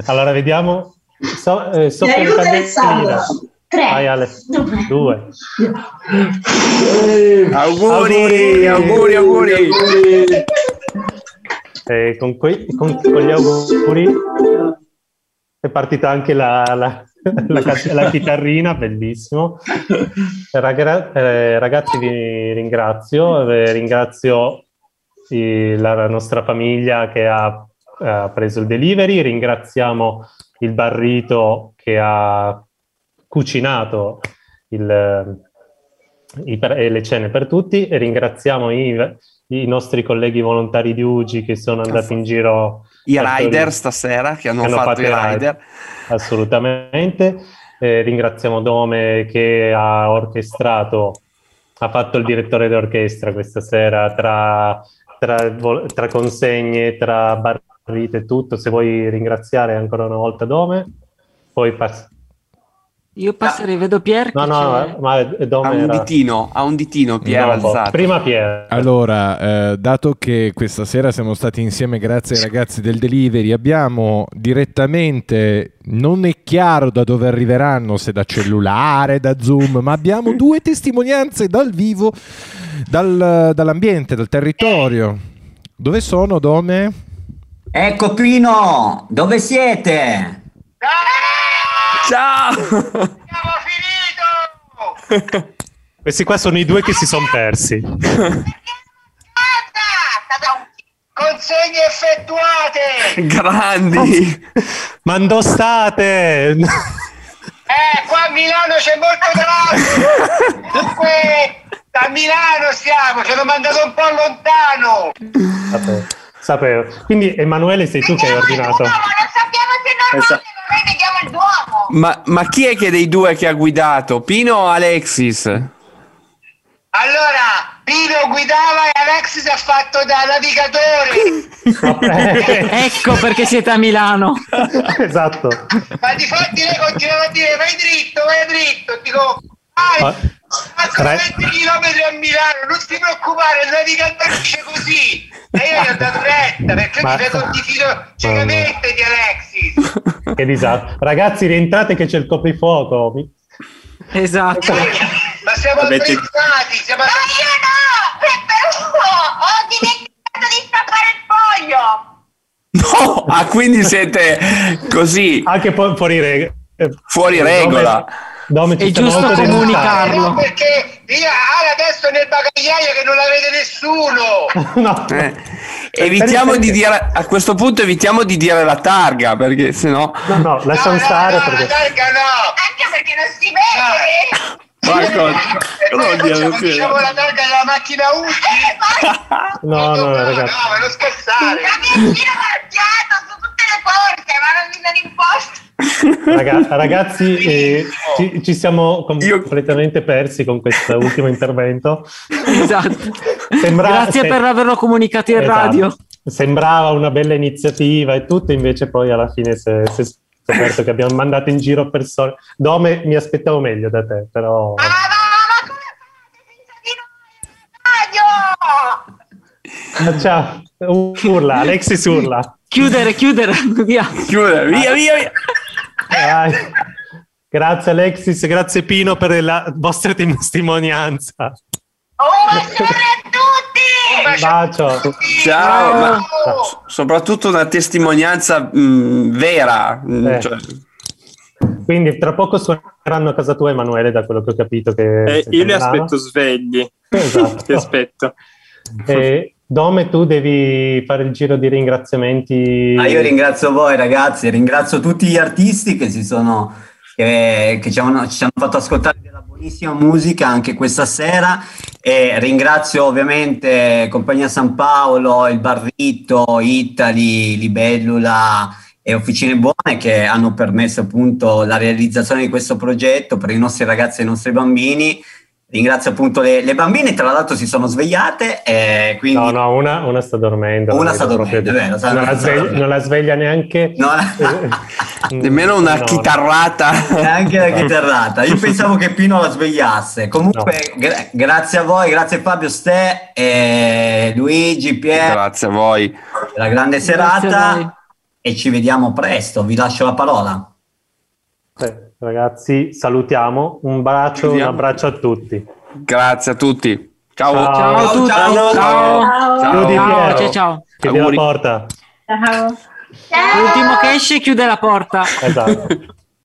Allora vediamo. So, eh, Mi sopra il aiuta. Alessandro. Tre. Vai Ale. Due. Auguri, auguri, auguri. Eh, con, quei- con- con gli auguri è partita anche la, la- la la chitarrina, bellissimo. Ragra- eh, ragazzi, vi ringrazio. Eh, ringrazio i- la nostra famiglia che ha, ha preso il delivery. Ringraziamo il Barrito che ha cucinato il, i- e le cene per tutti. Ringraziamo i, i nostri colleghi volontari di UGI che sono andati in giro. I rider Torino. stasera che hanno Che fatto i fatto i rider. Assolutamente. Eh, ringraziamo Dome che ha orchestrato, ha fatto il direttore d'orchestra questa sera tra tra, tra consegne, tra barrite e tutto, se vuoi ringraziare ancora una volta Dome, poi pass- Io passerei, vedo Pier No, no, c'è- ma Dome Ha un ditino, ha un ditino Pier No, alzato. Prima Pier. Allora, eh, dato che questa sera siamo stati insieme grazie ai ragazzi del delivery, abbiamo direttamente, non è chiaro da dove arriveranno, se da cellulare, da Zoom, ma abbiamo due testimonianze dal vivo, dal- dall'ambiente, dal territorio. Dove sono, Dome? Ecco Pino, dove siete? Ciao! Questi qua sono i due che si sono persi. Consegne effettuate! Grandi! Ma dove state? Eh, qua a Milano c'è molto traffico! Dunque, da Milano stiamo, ci hanno mandato un po' lontano! Sapevo. Sapevo. Quindi Emanuele sei tu che hai ordinato. Noi vediamo il Duomo! Ma, ma chi è che dei due che ha guidato? Pino o Alexis? Allora, Pino guidava e Alexis ha fatto da navigatore! ecco perché siete a Milano. esatto. Ma di fatti lei continuava a dire vai dritto, vai dritto, dico vai, faccio Re- 20 km a Milano, non ti preoccupare, dice così. E io gli ho dato retta perché Ma- mi ti fido ciecamente di Alexis. Che disastro. Ragazzi, rientrate che c'è il coprifuoco. Esatto. Ma siamo Avete- attrezzati, siamo Ma io no, però ho dimenticato di stappare il foglio. No! Ah, quindi siete così. Anche fu- fuori, reg- eh, Fuori regola. Ci È giusto comunicarlo. No, perché io ah, adesso nel bagagliaio che non la vede nessuno. no. Eh, Evitiamo di dire a questo punto evitiamo di dire la targa perché sennò No, no, lasciamo stare perché... Targa no. Anche perché non si vede. Marco, dire? facciamo, diciamo la targa della macchina Uzi? No, no, ragazzi. No, ma non scherzare. Camioncino marchiato su tutte le porte, ma non mi danno imposta. Raga- ragazzi, eh, ci, ci siamo completamente persi con questo ultimo intervento. Esatto. Sembra- Grazie se- per averlo comunicato in Esatto. radio. Sembrava una bella iniziativa e tutto, invece poi alla fine si è scoperto che abbiamo mandato in giro persone. Dome, mi aspettavo meglio da te, però... Ah, Ciao, urla, Alexis urla. Chiudere, chiudere, via. Chiudere, via, via, via. Dai. Grazie Alexis, grazie Pino per la vostra testimonianza. Un bacio. Ciao, ma soprattutto una testimonianza mh, vera. mh, Eh. cioè- Quindi tra poco suoneranno a casa tua Emanuele, da quello che ho capito che... Eh, io li aspetto svegli. Esatto. Ti aspetto. E Dome, tu devi fare il giro di ringraziamenti. Ah, io ringrazio voi ragazzi, ringrazio tutti gli artisti che, si sono, che, che ci, hanno, ci hanno fatto ascoltare buonissima musica anche questa sera e ringrazio ovviamente Compagnia San Paolo, il Barrito, Italy, Libellula e Officine Buone che hanno permesso appunto la realizzazione di questo progetto per i nostri ragazzi e i nostri bambini. Ringrazio appunto le, le bambine, tra l'altro si sono svegliate e quindi... No, no, una, una sta dormendo. Una sta dormendo, proprio- vero, sta- non, la sveglia, dormendo. non la sveglia neanche. Nemmeno una No, no. chitarrata. Neanche la chitarrata. Io pensavo che Pino la svegliasse. Comunque, gra- grazie a voi, grazie Fabio, Ste, e Luigi, Pier. Grazie a voi. La grande serata e ci vediamo presto. Vi lascio la parola. Eh, ragazzi, salutiamo. Un bacio, un abbraccio a tutti. Grazie a tutti. Ciao. Ciao. Ciao a tutti. ciao. Ciao. Ciao. Chiudi, Ciao, ciao, ciao. Chiudi la porta. Ciao. L'ultimo che esce chiude la porta. Esatto.